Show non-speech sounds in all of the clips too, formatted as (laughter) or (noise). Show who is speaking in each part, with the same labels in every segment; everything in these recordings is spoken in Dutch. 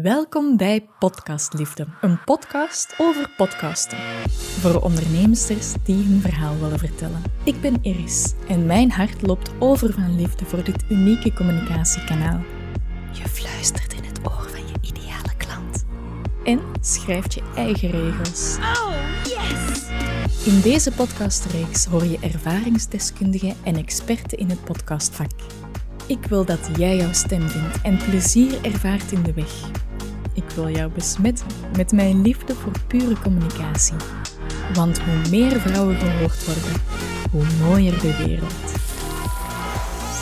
Speaker 1: Welkom bij Podcastliefde, een podcast over podcasten. Voor ondernemers die hun verhaal willen vertellen. Ik ben Iris en mijn hart loopt over van liefde voor dit unieke communicatiekanaal. Je fluistert in het oor van je ideale klant. En schrijft je eigen regels. Oh, yes! In deze podcastreeks hoor je ervaringsdeskundigen en experten in het podcastvak. Ik wil dat jij jouw stem vindt en plezier ervaart in de weg. Ik wil jou besmetten met mijn liefde voor pure communicatie. Want hoe meer vrouwen gehoord worden, hoe mooier de wereld.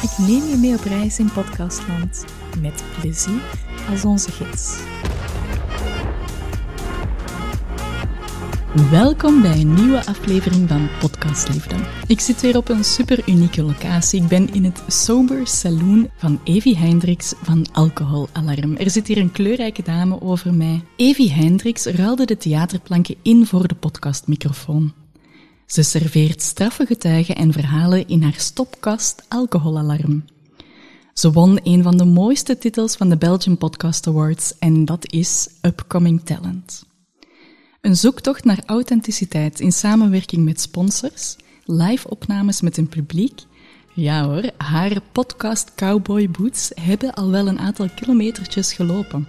Speaker 1: Ik neem je mee op reis in podcastland met plezier als onze gids. Welkom bij een nieuwe aflevering van Podcast Liefde. Ik zit weer op een super unieke locatie. Ik ben in het Sober Saloon van Evie Hendricks van Alcohol Alarm. Er zit hier een kleurrijke dame over mij. Evie Hendricks ruilde de theaterplanken in voor de podcastmicrofoon. Ze serveert straffe getuigen en verhalen in haar stopkast Alcohol Alarm. Ze won een van de mooiste titels van de Belgian Podcast Awards en dat is Upcoming Talent. Een zoektocht naar authenticiteit in samenwerking met sponsors, live-opnames met een publiek. Ja hoor, haar podcast Cowboy Boots hebben al wel een aantal kilometertjes gelopen.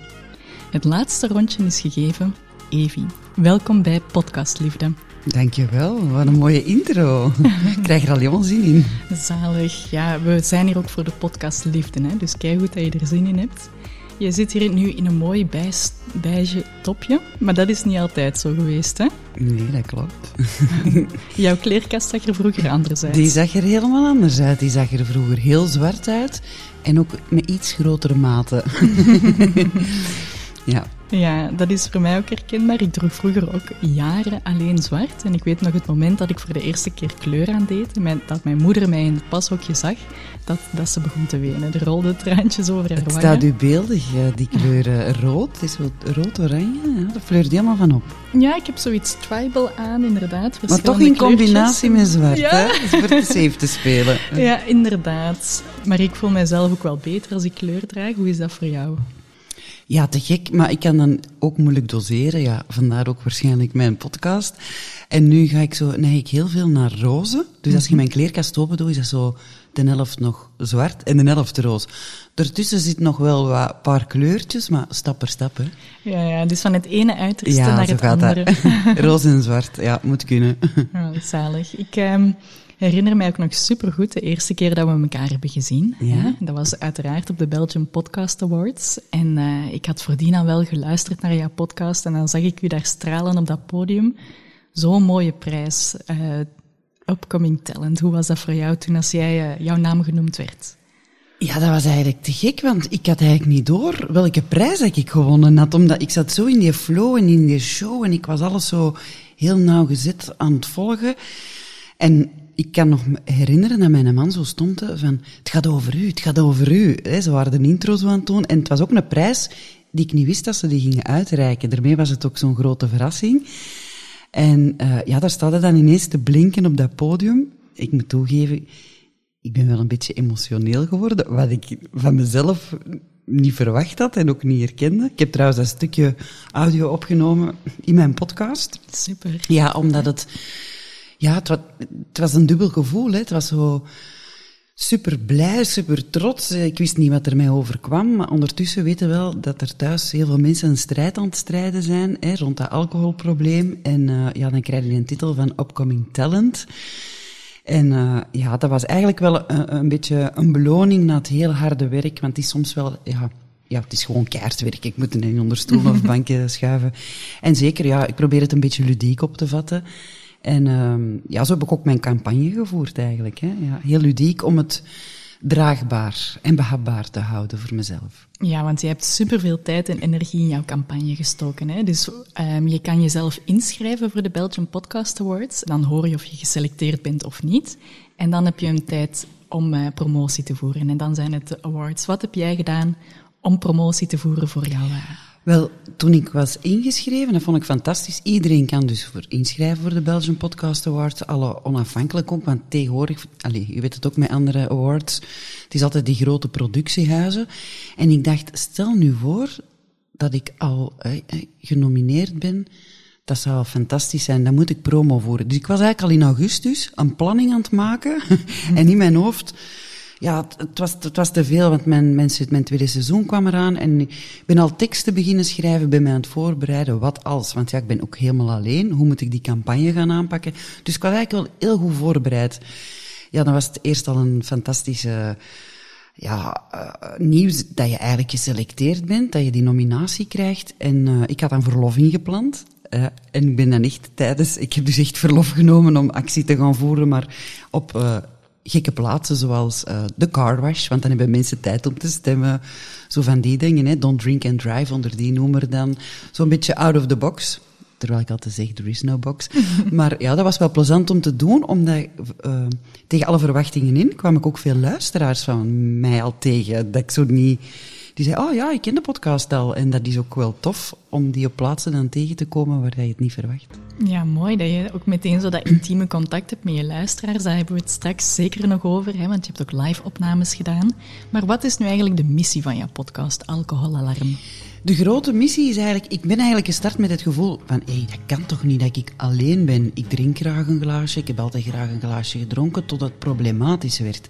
Speaker 1: Het laatste rondje is gegeven. Evie, welkom bij Podcast Liefde.
Speaker 2: Dankjewel, wat een mooie intro. Ik krijg er al helemaal zin in.
Speaker 1: Zalig. Ja, we zijn hier ook voor de podcast Liefde, hè? dus kijk goed dat je er zin in hebt. Je zit hier nu in een mooi beige topje, maar dat is niet altijd zo geweest, hè?
Speaker 2: Nee, dat klopt. (laughs)
Speaker 1: Jouw kleerkast zag er vroeger anders uit.
Speaker 2: Die zag er helemaal anders uit. Die zag er vroeger heel zwart uit en ook met iets grotere maten. (laughs)
Speaker 1: ja. Ja, dat is voor mij ook herkenbaar. Ik droeg vroeger ook jaren alleen zwart. En ik weet nog het moment dat ik voor de eerste keer kleur aandeed, en dat mijn moeder mij in het pashokje zag, dat, dat ze begon te wenen. Er rolden traantjes over haar
Speaker 2: Het staat u beeldig, die kleuren. Rood, het is rood-oranje, dat fleurt helemaal van op.
Speaker 1: Ja, ik heb zoiets tribal aan, inderdaad.
Speaker 2: Maar toch in combinatie met zwart, ja. hè? is voor het safe te spelen. (laughs)
Speaker 1: Ja, inderdaad. Maar ik voel mijzelf ook wel beter als ik kleur draag. Hoe is dat voor jou?
Speaker 2: Ja, te gek, maar ik kan dan ook moeilijk doseren. Ja, vandaar ook waarschijnlijk mijn podcast. En nu ga ik zo, neig ik heel veel naar roze. Dus als je mhm. mijn kleerkast open doet, is dat zo de helft nog zwart en de helft roze. Daartussen zit nog wel wat paar kleurtjes, maar stap per stap. Hè.
Speaker 1: Ja, ja, dus van het ene uiterste naar het andere. (laughs)
Speaker 2: roze en zwart, ja, moet kunnen. (laughs)
Speaker 1: Ja, zalig. Ik... Um herinner mij ook nog supergoed de eerste keer dat we elkaar hebben gezien. Ja. Dat was uiteraard op de Belgian Podcast Awards. En uh, ik had voordien al wel geluisterd naar jouw podcast en dan zag ik u daar stralen op dat podium. Zo'n mooie prijs. Uh, Upcoming Talent. Hoe was dat voor jou toen als jij, uh, jouw naam genoemd werd?
Speaker 2: Ja, dat was eigenlijk te gek, want ik had eigenlijk niet door welke prijs ik gewonnen had. Omdat ik zat zo in die flow en in die show en ik was alles zo heel nauwgezet aan het volgen. En ik kan nog herinneren dat mijn man zo stond van, het gaat over u, het gaat over u. Ze waren de intro zo aan het doen. En het was ook een prijs die ik niet wist dat ze die gingen uitreiken. Daarmee was het ook zo'n grote verrassing. En uh, ja, daar staat hij dan ineens te blinken op dat podium. Ik moet toegeven, ik ben wel een beetje emotioneel geworden, wat ik van mezelf niet verwacht had en ook niet herkende. Ik heb trouwens dat stukje audio opgenomen in mijn podcast.
Speaker 1: Super.
Speaker 2: Ja, omdat het ja, het was, het was een dubbel gevoel. Hè. Het was zo super blij, super trots. Ik wist niet wat er mij overkwam, maar ondertussen weten we wel dat er thuis heel veel mensen een strijd aan het strijden zijn hè, rond dat alcoholprobleem. En uh, ja, dan krijg je een titel van Upcoming Talent. En uh, ja, dat was eigenlijk wel een, een, beetje een beloning na het heel harde werk, want het is soms wel, ja, ja, het is gewoon keihard Ik moet er niet onder stoel of (laughs) bankje schuiven. En zeker, ja, ik probeer het een beetje ludiek op te vatten. En um, ja, zo heb ik ook mijn campagne gevoerd eigenlijk. Hè. Ja, heel ludiek om het draagbaar en behapbaar te houden voor mezelf.
Speaker 1: Ja, want je hebt superveel tijd en energie in jouw campagne gestoken. Hè? Dus um, je kan jezelf inschrijven voor de Belgian Podcast Awards. Dan hoor je of je geselecteerd bent of niet. En dan heb je een tijd om uh, promotie te voeren. En dan zijn het de awards. Wat heb jij gedaan om promotie te voeren voor jou? Uh,
Speaker 2: wel, toen ik was ingeschreven, dat vond ik fantastisch. Iedereen kan dus voor inschrijven voor de Belgian Podcast Awards, alle onafhankelijk ook, want tegenwoordig, allez, je weet het ook met andere awards, het is altijd die grote productiehuizen. En ik dacht, stel nu voor dat ik al eh, genomineerd ben, dat zou fantastisch zijn. Dan moet ik promo voeren. Dus ik was eigenlijk al in augustus een planning aan het maken. (laughs) en in mijn hoofd, ja, het, was, het was te veel, want mijn, mijn, tweede seizoen kwam eraan. En ik ben al teksten beginnen schrijven, ben mij aan het voorbereiden. Wat als? Want ja, ik ben ook helemaal alleen. Hoe moet ik die campagne gaan aanpakken? Dus ik was eigenlijk wel heel goed voorbereid. Ja, dan was het eerst al een fantastische ja, uh, nieuws dat je eigenlijk geselecteerd bent, dat je die nominatie krijgt. En uh, ik had een verlof ingepland. Uh, en ik ben dan echt tijdens, ik heb dus echt verlof genomen om actie te gaan voeren, maar op gekke plaatsen zoals uh, de car wash, want dan hebben mensen tijd om te stemmen. Zo van die dingen, hè. Don't drink and drive onder die noemer dan. Zo'n beetje out of the box. Terwijl ik altijd zeg, there is no box. (laughs) maar ja, dat was wel plezant om te doen, omdat uh, tegen alle verwachtingen in kwam ik ook veel luisteraars van mij al tegen. Dat ik zo niet... Die zei, oh ja, ik ken de podcast al. En dat is ook wel tof om die op plaatsen dan tegen te komen waar je het niet verwacht.
Speaker 1: Ja, mooi dat je ook meteen zo dat intieme contact hebt met je luisteraars. Daar hebben we het straks zeker nog over, hè, want je hebt ook live-opnames gedaan. Maar wat is nu eigenlijk de missie van jouw podcast, Alcoholalarm?
Speaker 2: De grote missie is eigenlijk, ik ben eigenlijk gestart met het gevoel van, hé, hey, dat kan toch niet dat ik alleen ben. Ik drink graag een glaasje, ik heb altijd graag een glaasje gedronken, totdat het problematisch werd.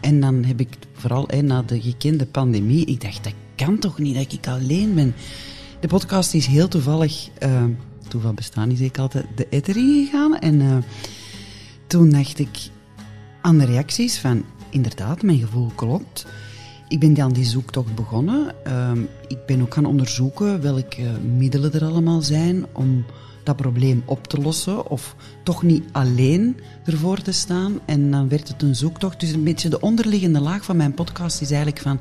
Speaker 2: En dan heb ik, vooral na de gekende pandemie, ik dacht, dat kan toch niet dat ik alleen ben. De podcast is heel toevallig, uh, toeval bestaan is ik altijd, de ether ingegaan. En uh, toen dacht ik aan de reacties van, inderdaad, mijn gevoel klopt. Ik ben dan die zoektocht begonnen. Uh, ik ben ook gaan onderzoeken welke middelen er allemaal zijn om dat probleem op te lossen of toch niet alleen ervoor te staan. En dan werd het een zoektocht. Dus een beetje de onderliggende laag van mijn podcast is eigenlijk van,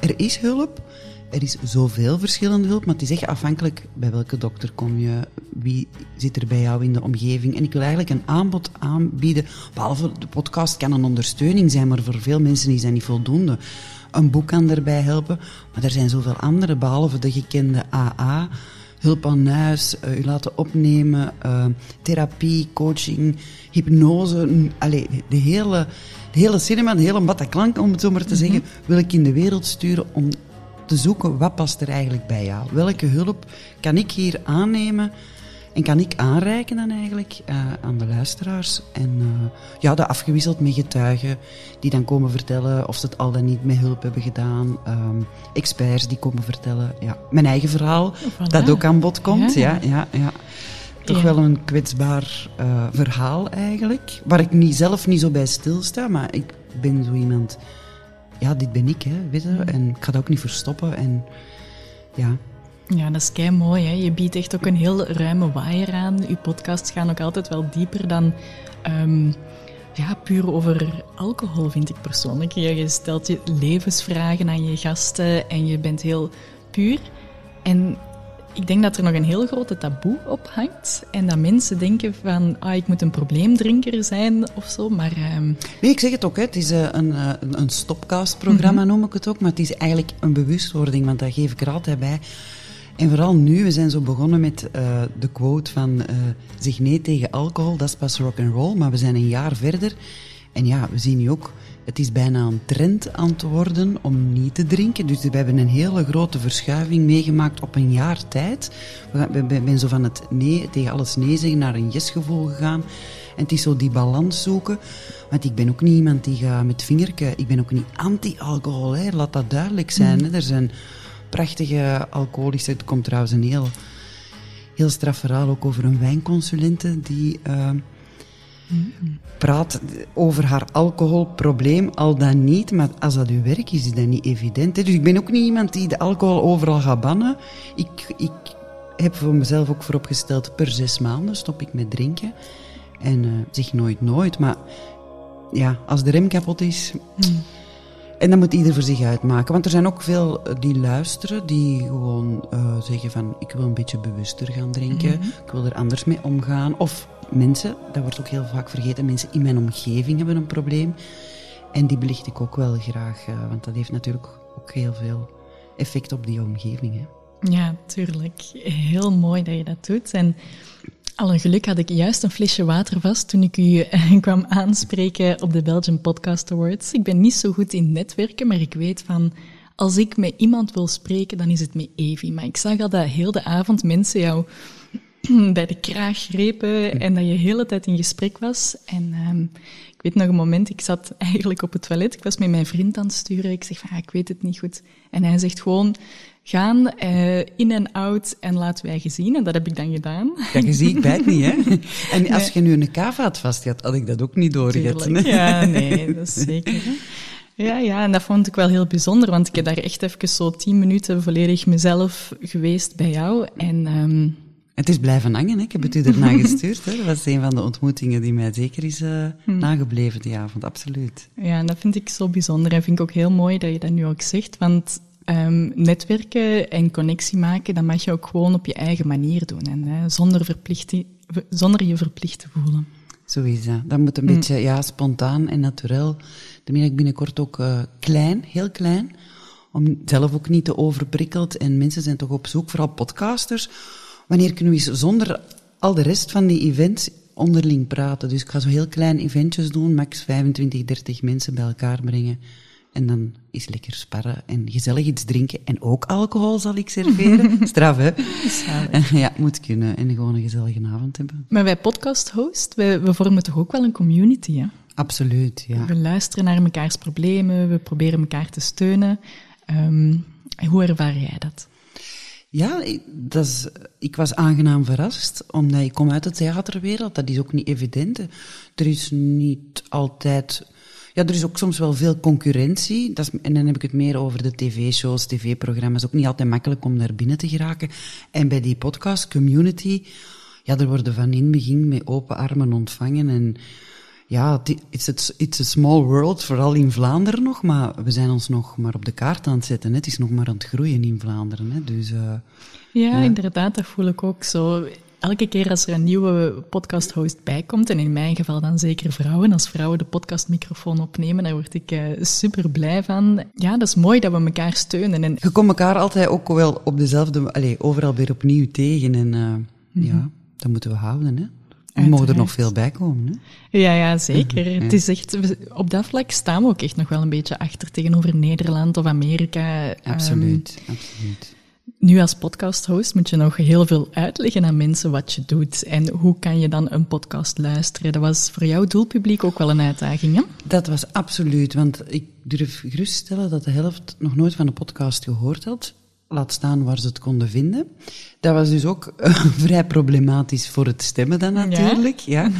Speaker 2: er is hulp. Er is zoveel verschillende hulp, maar het is echt afhankelijk bij welke dokter kom je, wie zit er bij jou in de omgeving. En ik wil eigenlijk een aanbod aanbieden, behalve de podcast kan een ondersteuning zijn, maar voor veel mensen is dat niet voldoende. Een boek kan erbij helpen, maar er zijn zoveel andere, behalve de gekende AA, hulp aan huis, uh, u laten opnemen, uh, therapie, coaching, hypnose. Allee, de hele, de hele cinema, de hele Bataclan, om het zo maar te zeggen, wil ik in de wereld sturen om te zoeken wat past er eigenlijk bij jou. Welke hulp kan ik hier aannemen en kan ik aanreiken dan eigenlijk uh, aan de luisteraars. En uh, ja, dat afgewisseld met getuigen die dan komen vertellen of ze het al dan niet met hulp hebben gedaan. Um, experts die komen vertellen. Ja, mijn eigen verhaal, voilà. dat ook aan bod komt. Ja, ja, ja. ja. Toch ja. wel een kwetsbaar uh, verhaal eigenlijk. Waar ik niet, zelf niet zo bij stilsta, maar ik ben zo iemand... Ja, dit ben ik, hè, weet je. En ik ga dat ook niet verstoppen. En ja,
Speaker 1: ja, dat is kei mooi. Hè? Je biedt echt ook een heel ruime waaier aan. Je podcasts gaan ook altijd wel dieper dan um, ja, puur over alcohol, vind ik persoonlijk. Je stelt je levensvragen aan je gasten en je bent heel puur. En ik denk dat er nog een heel grote taboe op hangt. En dat mensen denken van, ah, ik moet een probleemdrinker zijn of zo. Maar, um...
Speaker 2: Nee, ik zeg het ook, hè. het is een, uh, een stopcast-programma, mm -hmm. noem ik het ook. Maar het is eigenlijk een bewustwording, want daar geef ik er altijd bij. En vooral nu, we zijn zo begonnen met uh, de quote van uh, zeg nee tegen alcohol, dat is pas rock and roll, maar we zijn een jaar verder. En ja, we zien nu ook, het is bijna een trend aan het worden om niet te drinken. Dus we hebben een hele grote verschuiving meegemaakt op een jaar tijd. We zijn zo van het nee tegen alles nee zeggen naar een yes-gevoel gegaan. En het is zo die balans zoeken. Want ik ben ook niet iemand die gaat met vingerke. Ik ben ook niet anti-alcohol, laat dat duidelijk zijn. Hè. Er zijn prachtige alcoholische. Er komt trouwens een heel, heel straf verhaal ook over een wijnconsulente die mm. praat over haar alcoholprobleem, al dan niet. Maar als dat uw werk is, is dat niet evident. Hè? Dus ik ben ook niet iemand die de alcohol overal gaat bannen. Ik, ik heb voor mezelf ook vooropgesteld, per zes maanden stop ik met drinken. En uh, zeg nooit nooit, maar ja, als de rem kapot is... Mm. En dat moet ieder voor zich uitmaken. Want er zijn ook veel die luisteren, die gewoon uh, zeggen van ik wil een beetje bewuster gaan drinken, mm -hmm. ik wil er anders mee omgaan. Of mensen, dat wordt ook heel vaak vergeten, mensen in mijn omgeving hebben een probleem. En die belicht ik ook wel graag, uh, want dat heeft natuurlijk ook heel veel effect op die omgeving. Hè.
Speaker 1: Ja, tuurlijk. Heel mooi dat je dat doet. En al een geluk had ik juist een flesje water vast toen ik u uh, (laughs) kwam aanspreken op de Belgian Podcast Awards. Ik ben niet zo goed in netwerken, maar ik weet van als ik met iemand wil spreken, dan is het met Evie. Maar ik zag al dat heel de avond mensen jou (clears throat) bij de kraag grepen en dat je de hele tijd in gesprek was. En um, ik weet nog een moment, ik zat eigenlijk op het toilet, ik was met mijn vriend aan het sturen. Ik zeg van, ah, ik weet het niet goed. En hij zegt gewoon, gaan uh, in en out en laten wij gezien. En dat heb ik dan gedaan.
Speaker 2: Ja, je ziet, ik bijt niet, hè? (laughs) En als je nu een kava had vast had, ik dat ook niet doorgezet.
Speaker 1: Ja, nee, dat is zeker. Hè? Ja, ja, en dat vond ik wel heel bijzonder, want ik heb daar echt even zo tien minuten volledig mezelf geweest bij jou. En, um...
Speaker 2: Het is blijven hangen, hè? ik heb het u erna (laughs) gestuurd. Hè? Dat was een van de ontmoetingen die mij zeker is uh, hmm. nagebleven die avond, absoluut.
Speaker 1: Ja, en dat vind ik zo bijzonder en vind ik ook heel mooi dat je dat nu ook zegt, want um, netwerken en connectie maken, dat mag je ook gewoon op je eigen manier doen en hè, zonder, verplichting, zonder je verplicht te voelen.
Speaker 2: Zo is dat. Dat moet een hmm. beetje ja, spontaan en natuurlijk dan ben ik binnenkort ook uh, klein, heel klein, om zelf ook niet te overprikkeld. En mensen zijn toch op zoek, vooral podcasters. Wanneer kunnen we eens zonder al de rest van die events onderling praten? Dus ik ga zo heel klein eventjes doen, max 25, 30 mensen bij elkaar brengen. En dan is lekker sparren en gezellig iets drinken. En ook alcohol zal ik serveren. (laughs) Straf, hè? Ja, moet kunnen. En gewoon een gezellige avond hebben.
Speaker 1: Maar wij podcast host, we, we vormen toch ook wel een community, hè?
Speaker 2: Absoluut, ja.
Speaker 1: We luisteren naar mekaars problemen, we proberen elkaar te steunen. Um, hoe ervaar jij dat?
Speaker 2: Ja, ik, dat is, ik was aangenaam verrast, omdat ik kom uit de theaterwereld. Dat is ook niet evident. Er is niet altijd... Ja, er is ook soms wel veel concurrentie. Dat is, en dan heb ik het meer over de tv-shows, tv-programma's. Ook niet altijd makkelijk om naar binnen te geraken. En bij die podcast community, ja, er worden van in het begin met open armen ontvangen. En ja, it's a, it's a small world, vooral in Vlaanderen nog, maar we zijn ons nog maar op de kaart aan het zetten. Hè. Het is nog maar aan het groeien in Vlaanderen. Hè. Dus, uh,
Speaker 1: ja, inderdaad, dat voel ik ook zo. Elke keer als er een nieuwe podcast-host bijkomt, en in mijn geval dan zeker vrouwen, als vrouwen de podcastmicrofoon opnemen, daar word ik uh, super blij van. Ja, dat is mooi dat we elkaar steunen. En...
Speaker 2: Je komt elkaar altijd ook wel op dezelfde, allez, overal weer opnieuw tegen. En uh, mm -hmm. ja, dat moeten we houden, hè. Er mogen er nog veel bij komen. Hè?
Speaker 1: Ja, ja, zeker. Het is echt, op dat vlak staan we ook echt nog wel een beetje achter tegenover Nederland of Amerika.
Speaker 2: Absoluut, um, absoluut.
Speaker 1: Nu als podcast-host moet je nog heel veel uitleggen aan mensen wat je doet. En hoe kan je dan een podcast luisteren? Dat was voor jouw doelpubliek ook wel een uitdaging, hè?
Speaker 2: Dat was absoluut, want ik durf geruststellen dat de helft nog nooit van een podcast gehoord had laat staan waar ze het konden vinden. Dat was dus ook uh, (laughs) vrij problematisch voor het stemmen dan natuurlijk. Ja.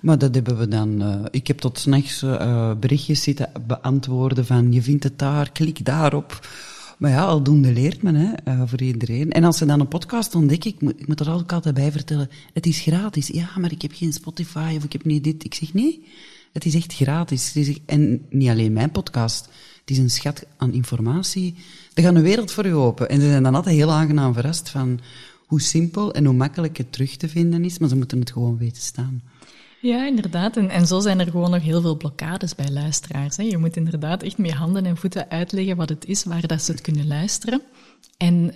Speaker 2: Maar dat hebben we dan... Uh, ik heb tot s'nachts uh, berichtjes zitten beantwoorden van je vindt het daar, klik daarop. Maar ja, aldoende leert men hè, voor iedereen. En als ze dan een podcast ontdekken, ik moet, ik moet er ook altijd bij vertellen, het is gratis. Ja, maar ik heb geen Spotify of ik heb niet dit. Ik zeg nee, het is echt gratis. en niet alleen mijn podcast. Het is een schat aan informatie. Er gaat een wereld voor je open. En ze zijn dan altijd heel aangenaam verrast van hoe simpel en hoe makkelijk het terug te vinden is, maar ze moeten het gewoon weten staan.
Speaker 1: Ja, inderdaad. En, en zo zijn er gewoon nog heel veel blokkades bij luisteraars. Hè. Je moet inderdaad echt met handen en voeten uitleggen wat het is, waar dat ze het kunnen luisteren. En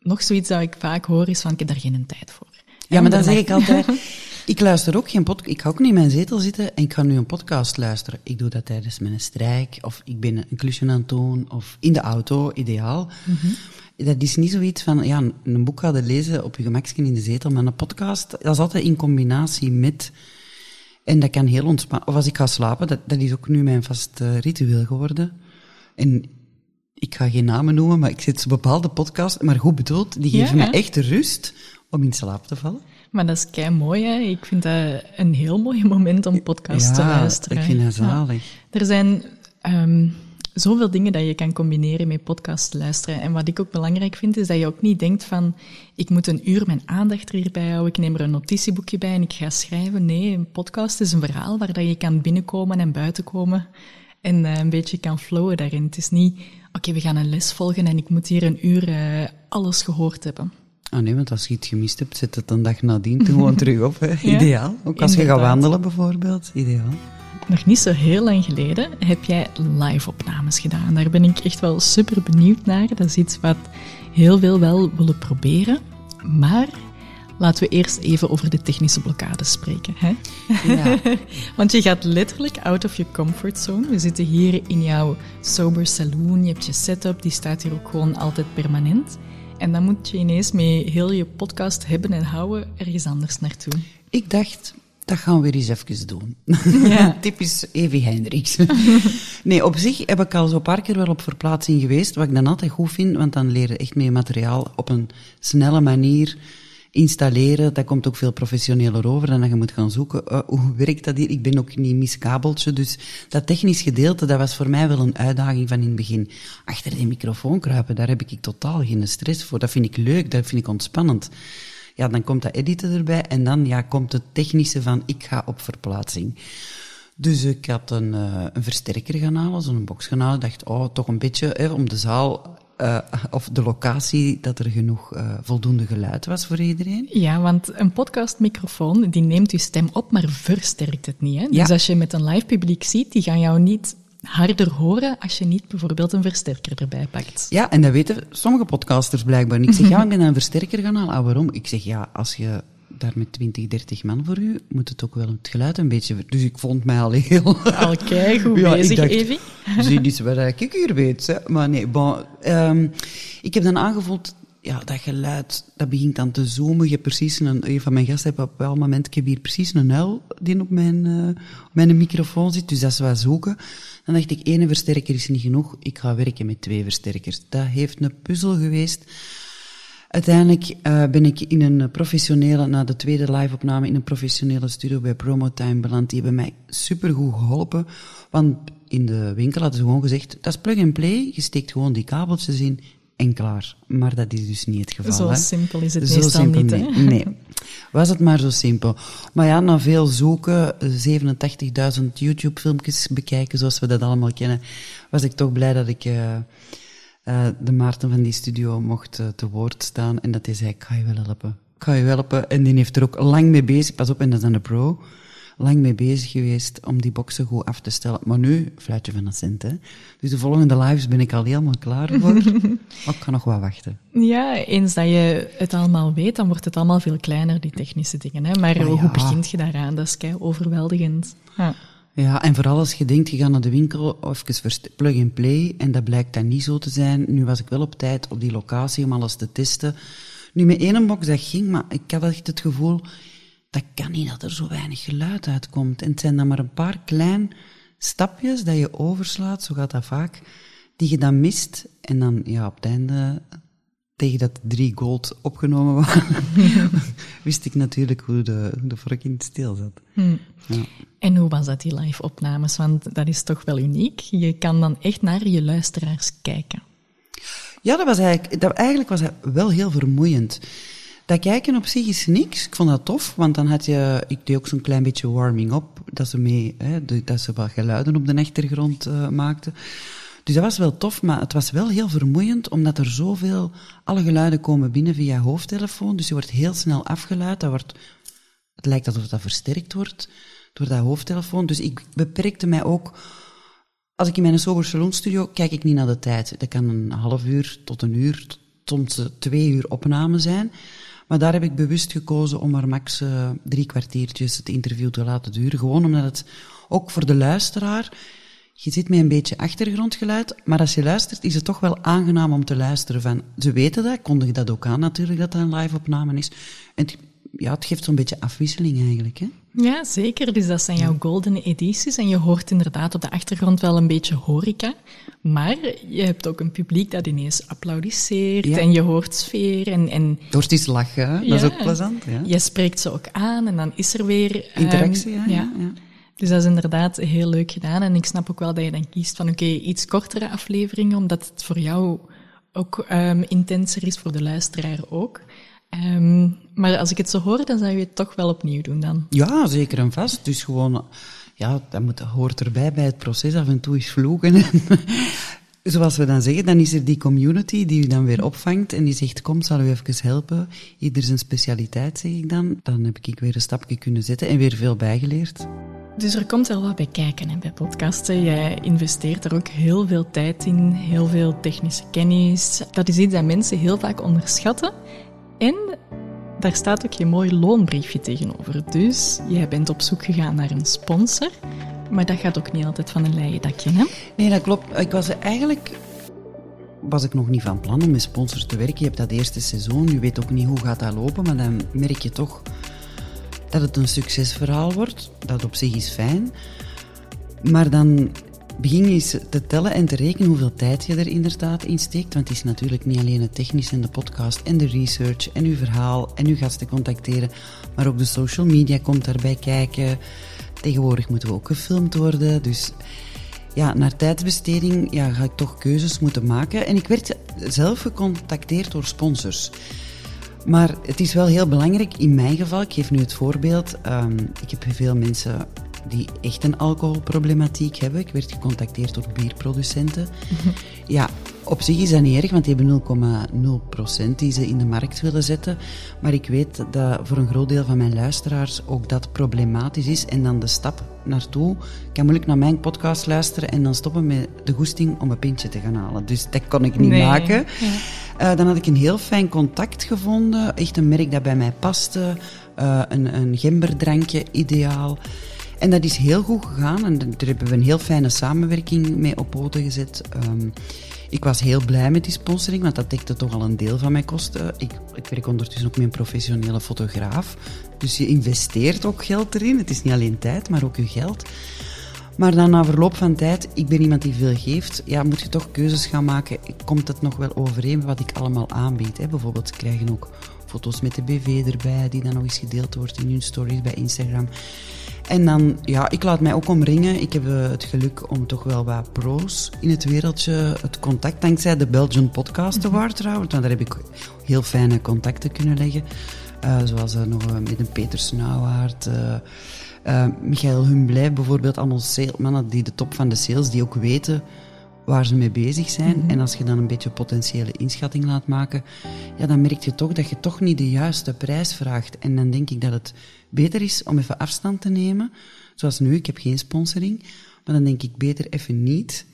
Speaker 1: nog zoiets dat ik vaak hoor is van, ik heb daar geen tijd voor.
Speaker 2: Ja, maar dan zeg ik altijd, (laughs) ik luister ook geen podcast. Ik ga ook niet in mijn zetel zitten en ik ga nu een podcast luisteren. Ik doe dat tijdens mijn strijk, of ik ben een klusje aan het doen, of in de auto, ideaal. Mm Dat is niet zoiets van, ja, een boek gaan lezen op je gemakje in de zetel, maar een podcast, dat is altijd in combinatie met... En dat kan heel ontspannen. Of als ik ga slapen, dat, dat is ook nu mijn vast uh, ritueel geworden. En ik ga geen namen noemen, maar ik zit op bepaalde podcasts, maar goed bedoeld, die geven ja, me echt rust om in slaap te vallen.
Speaker 1: Maar dat is kei mooi, hè? Ik vind dat een heel mooi moment om podcast te luisteren.
Speaker 2: ik vind dat zalig.
Speaker 1: Ja. Er zijn um, zoveel dingen dat je kan combineren met podcast luisteren. En wat ik ook belangrijk vind, is dat je ook niet denkt van, ik moet een uur mijn aandacht hierbij houden, ik neem er een notitieboekje bij en ik ga schrijven. Nee, een podcast is een verhaal waar dat je kan binnenkomen en buitenkomen en uh, een beetje kan flowen daarin. Het is niet, oké, we gaan een les volgen en ik moet hier een uur uh, alles gehoord hebben.
Speaker 2: Ah nee, want als je iets gemist hebt, zet het een dag nadien gewoon terug op. Hè. (laughs) Ideaal. Ook als je gaat wandelen bijvoorbeeld. Ideaal.
Speaker 1: Nog niet zo heel lang geleden heb jij live-opnames gedaan. Daar ben ik echt wel super benieuwd naar. Dat is iets wat heel veel wel willen proberen. Maar Laten we eerst even over de technische blokkades spreken. Hè?
Speaker 2: Ja. (laughs)
Speaker 1: Want je gaat letterlijk out of je comfortzone. We zitten hier in jouw sober saloon. Je hebt je setup, die staat hier ook gewoon altijd permanent. En dan moet je ineens mee heel je podcast hebben en houden ergens anders naartoe.
Speaker 2: Ik dacht, dat gaan we weer eens even doen.
Speaker 1: Ja. (laughs)
Speaker 2: Typisch Evi Hendricks. (laughs) nee, op zich heb ik al zo'n paar keer wel op verplaatsing geweest, wat ik dan altijd goed vind, want dan leer je echt meer materiaal op een snelle manier installeren. Dat komt ook veel professioneler over dan dat je moet gaan zoeken. eh, hoe werkt dat hier? Ik ben ook niet miskabeltje, dus dat technisch gedeelte, dat was voor mij wel een uitdaging van in het begin. Achter die microfoon kruipen, daar heb ik totaal geen stress voor. Dat vind ik leuk, dat vind ik ontspannend. Ja, dan komt dat editen erbij en dan ja, komt het technische van ik ga op verplaatsing. Dus ik had een, eh, een versterker gaan halen, zo'n box gaan halen. dacht, oh, toch een beetje hè, om de zaal eh, of de locatie, dat er genoeg eh, voldoende geluid was voor iedereen.
Speaker 1: Ja, want een podcastmicrofoon die neemt je stem op, maar versterkt het niet. Hè? Dus
Speaker 2: Ja.
Speaker 1: als je met een live publiek ziet, die gaan jou niet harder horen als je niet bijvoorbeeld een versterker erbij pakt.
Speaker 2: Ja, en dat weten sommige podcasters blijkbaar. niet. Ik zeg, ja, ik ben een versterker gaan halen. Ah, waarom? Ik zeg, ja, als je daar met 20, 30 man voor u, moet het ook wel het geluid een beetje... Dus ik vond mij al heel...
Speaker 1: Al keigoed (laughs)
Speaker 2: Ja,
Speaker 1: bezig,
Speaker 2: dacht-
Speaker 1: Evi.
Speaker 2: Zie niet wat ik hier weet. Hè. Maar nee, bon, ehm, ik heb dan aangevoeld, ja, dat geluid, dat begint dan te zoomen. Je hebt precies een, een van mijn gasten heeft op een bepaald moment, ik heb hier precies een uil die op mijn, eh, op mijn microfoon zit, dus dat is wat zoeken. Dan dacht ik, één versterker is niet genoeg, ik ga werken met twee versterkers. Dat heeft een puzzel geweest. Uiteindelijk eh, ben ik in een professionele, na de tweede live-opname, in een professionele studio bij Promotime beland. Die hebben mij supergoed geholpen. Want in de winkel hadden ze gewoon gezegd, dat is plug-and-play, je steekt gewoon die kabeltjes in en klaar. Maar dat is dus niet het geval.
Speaker 1: Zo
Speaker 2: hè.
Speaker 1: simpel is het
Speaker 2: Zo
Speaker 1: meestal
Speaker 2: simpel
Speaker 1: niet,
Speaker 2: nee. (laughs) Nee. Was het maar zo simpel. Maar ja, na veel zoeken, eh, 87.000 YouTube-filmpjes bekijken, zoals we dat allemaal kennen, was ik toch blij dat ik eh, eh, de Maarten van die studio mocht eh, te woord staan. En dat hij zei, ik ga je wel helpen. Ik ga je wel helpen. En die heeft er ook lang mee bezig, pas op, en dat is dan de pro, lang mee bezig geweest om die boxen goed af te stellen. Maar nu, fluitje van een cent, hè. Dus de volgende lives ben ik al helemaal klaar voor. (laughs) maar ik ga nog wat wachten.
Speaker 1: Ja, eens dat je het allemaal weet, dan wordt het allemaal veel kleiner, die technische dingen. Hè? Maar
Speaker 2: Maar
Speaker 1: hoe
Speaker 2: ja.
Speaker 1: begint je daaraan? Dat is kei overweldigend. Ja.
Speaker 2: Ja, en vooral als je denkt, je gaat naar de winkel of even plug and play, en dat blijkt dan niet zo te zijn. Nu was ik wel op tijd op die locatie om alles te testen. Nu, met één box dat ging, maar ik had echt het gevoel, dat kan niet dat er zo weinig geluid uitkomt. En het zijn dan maar een paar klein stapjes dat je overslaat, zo gaat dat vaak, die je dan mist. En dan, ja, op het einde, tegen dat drie gold opgenomen waren, (laughs) wist ik natuurlijk hoe de, de vork in het steel zat.
Speaker 1: Hm.
Speaker 2: Ja.
Speaker 1: En hoe was dat, die live-opnames? Want dat is toch wel uniek. Je kan dan echt naar je luisteraars kijken.
Speaker 2: Ja, dat was eigenlijk, dat, eigenlijk was dat wel heel vermoeiend. Dat kijken op zich is niks. Ik vond dat tof, want dan had je, ik deed ook zo'n klein beetje warming up, dat ze mee, hè, dat ze wat geluiden op de achtergrond eh, maakten. Dus dat was wel tof, maar het was wel heel vermoeiend, omdat er zoveel, alle geluiden komen binnen via hoofdtelefoon, dus je wordt heel snel afgeluid, dat wordt, het lijkt alsof dat versterkt wordt door dat hoofdtelefoon. Dus ik beperkte mij ook als ik in mijn sober salon studio kijk ik niet naar de tijd. Dat kan een half uur tot een uur, tot soms eh, twee uur opname zijn. Maar daar heb ik bewust gekozen om maar max eh, drie kwartiertjes het interview te laten duren. Gewoon omdat het ook voor de luisteraar, je zit met een beetje achtergrondgeluid, maar als je luistert is het toch wel aangenaam om te luisteren van, ze weten dat, kondig dat ook aan natuurlijk, dat dat een live opname is. En ja, het geeft zo'n beetje afwisseling eigenlijk, hè.
Speaker 1: Ja, zeker. Dus dat zijn jouw golden edities. En je hoort inderdaad op de achtergrond wel een beetje horeca. Maar je hebt ook een publiek dat ineens applaudisseert.
Speaker 2: Ja.
Speaker 1: En je hoort sfeer. En, en
Speaker 2: Door het lachen, hè. dat is ook plezant. Ja.
Speaker 1: je spreekt ze ook aan. En dan is er weer... ehm,
Speaker 2: Interactie, ja.
Speaker 1: Dus dat is inderdaad heel leuk gedaan. En ik snap ook wel dat je dan kiest van oké, iets kortere afleveringen, omdat het voor jou ook ehm, intenser is, voor de luisteraar ook. Ehm, maar als ik het zo hoor, dan zou je het toch wel opnieuw doen dan.
Speaker 2: Ja, zeker en vast. Dus gewoon, ja, dat moet, hoort erbij bij het proces. Af en toe is vloeken. (laughs) Zoals we dan zeggen, dan is er die community die u dan weer opvangt en die zegt, kom, zal u even helpen. Ieder zijn specialiteit, zeg ik dan. Dan heb ik weer een stapje kunnen zetten en weer veel bijgeleerd.
Speaker 1: Dus er komt wel wat bij kijken hè, bij podcasten. Jij investeert er ook heel veel tijd in, heel veel technische kennis. Dat is iets dat mensen heel vaak onderschatten. En daar staat ook je mooi loonbriefje tegenover. Dus jij bent op zoek gegaan naar een sponsor, maar dat gaat ook niet altijd van een leien dakje, hè?
Speaker 2: Nee, dat klopt. Ik was eigenlijk was ik nog niet van plan om met sponsors te werken. Je hebt dat eerste seizoen, je weet ook niet hoe gaat dat lopen, maar dan merk je toch dat het een succesverhaal wordt. Dat op zich is fijn. Maar dan begin eens te tellen en te rekenen hoeveel tijd je er inderdaad in steekt. Want het is natuurlijk niet alleen het technische en de podcast en de research en uw verhaal en uw gasten contacteren, maar ook de social media komt daarbij kijken. Tegenwoordig moeten we ook gefilmd worden, dus ja, naar tijdsbesteding ja, ga ik toch keuzes moeten maken. En ik werd zelf gecontacteerd door sponsors. Maar het is wel heel belangrijk, in mijn geval, ik geef nu het voorbeeld, um, ik heb veel mensen die echt een alcoholproblematiek hebben. Ik werd gecontacteerd door bierproducenten. Ja, op zich is dat niet erg, want die hebben 0,0% die ze in de markt willen zetten. Maar ik weet dat voor een groot deel van mijn luisteraars ook dat problematisch is. En dan de stap naartoe. Ik kan moeilijk naar mijn podcast luisteren en dan stoppen met de goesting om een pintje te gaan halen. Dus dat kon ik niet maken. Ja. Uh, dan had ik een heel fijn contact gevonden. Echt een merk dat bij mij paste. Uh, een, een gemberdrankje, ideaal. En dat is heel goed gegaan en daar hebben we een heel fijne samenwerking mee op poten gezet. Um, ik was heel blij met die sponsoring, want dat dekte toch al een deel van mijn kosten. Ik, ik werk ondertussen ook met een professionele fotograaf. Dus je investeert ook geld erin. Het is niet alleen tijd, maar ook je geld. Maar dan na verloop van tijd, ik ben iemand die veel geeft, ja, moet je toch keuzes gaan maken. Komt het nog wel overeen wat ik allemaal aanbied? Bijvoorbeeld, ze krijgen ook foto's met de BV erbij, die dan nog eens gedeeld wordt in hun stories bij Instagram. En dan, ja, ik laat mij ook omringen. Ik heb uh, het geluk om toch wel wat pro's in het wereldje, het contact, dankzij de Belgian Podcast Award mm trouwens, want daar heb ik heel fijne contacten kunnen leggen. Uh, zoals uh, nog met een Peter Snauwaard, Michael Humblij bijvoorbeeld, allemaal mannen die de top van de sales, die ook weten waar ze mee bezig zijn. Mm -hmm. En als je dan een beetje potentiële inschatting laat maken, ja, dan merk je toch dat je toch niet de juiste prijs vraagt. En dan denk ik dat het beter is om even afstand te nemen. Zoals nu, ik heb geen sponsoring. Maar dan denk ik beter even niet,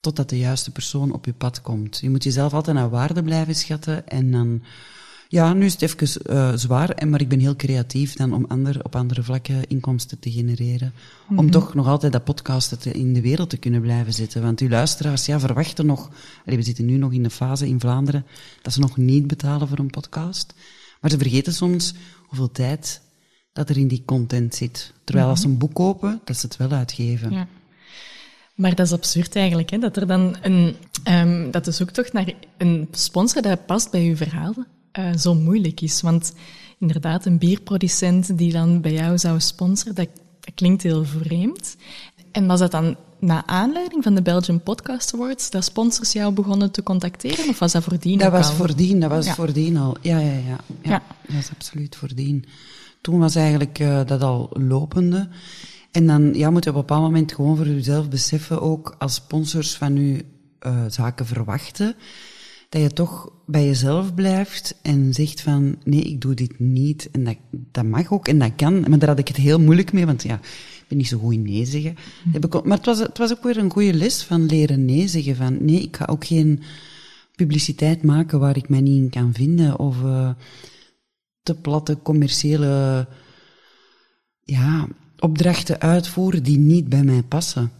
Speaker 2: totdat de juiste persoon op je pad komt. Je moet jezelf altijd naar waarde blijven schatten en dan... Ja, nu is het even uh, zwaar, maar ik ben heel creatief dan om ander, op andere vlakken inkomsten te genereren. Mm -hmm. Om toch nog altijd dat podcast te, in de wereld te kunnen blijven zitten. Want uw luisteraars ja, verwachten nog, we zitten nu nog in de fase in Vlaanderen, dat ze nog niet betalen voor een podcast. Maar ze vergeten soms hoeveel tijd dat er in die content zit. Terwijl als ze een boek kopen, dat ze het wel uitgeven. Ja.
Speaker 1: Maar dat is absurd eigenlijk, hè? dat er dan een, um, dat de zoektocht naar een sponsor dat past bij uw verhaal uh, zo moeilijk is. Want inderdaad, een bierproducent die dan bij jou zou sponsoren, dat, dat klinkt heel vreemd. En was dat dan na aanleiding van de Belgian Podcast Awards dat sponsors jou begonnen te contacteren? Of was dat voordien
Speaker 2: Dat was
Speaker 1: al?
Speaker 2: voordien, dat was ja. voordien al. Ja, ja, ja, ja, ja. Dat was absoluut voordien. Toen was eigenlijk uh, dat al lopende. En dan ja, moet je op een bepaald moment gewoon voor jezelf beseffen, ook als sponsors van je uh, zaken verwachten, dat je toch bij jezelf blijft en zegt van, nee, ik doe dit niet. En dat, dat mag ook en dat kan. Maar daar had ik het heel moeilijk mee, want ja, ik ben niet zo goed in nee zeggen. Mm. Maar het was, het was ook weer een goede les van leren nee zeggen. Van, nee, ik ga ook geen publiciteit maken waar ik mij niet in kan vinden. Of uh, te platte commerciële ja, opdrachten uitvoeren die niet bij mij passen.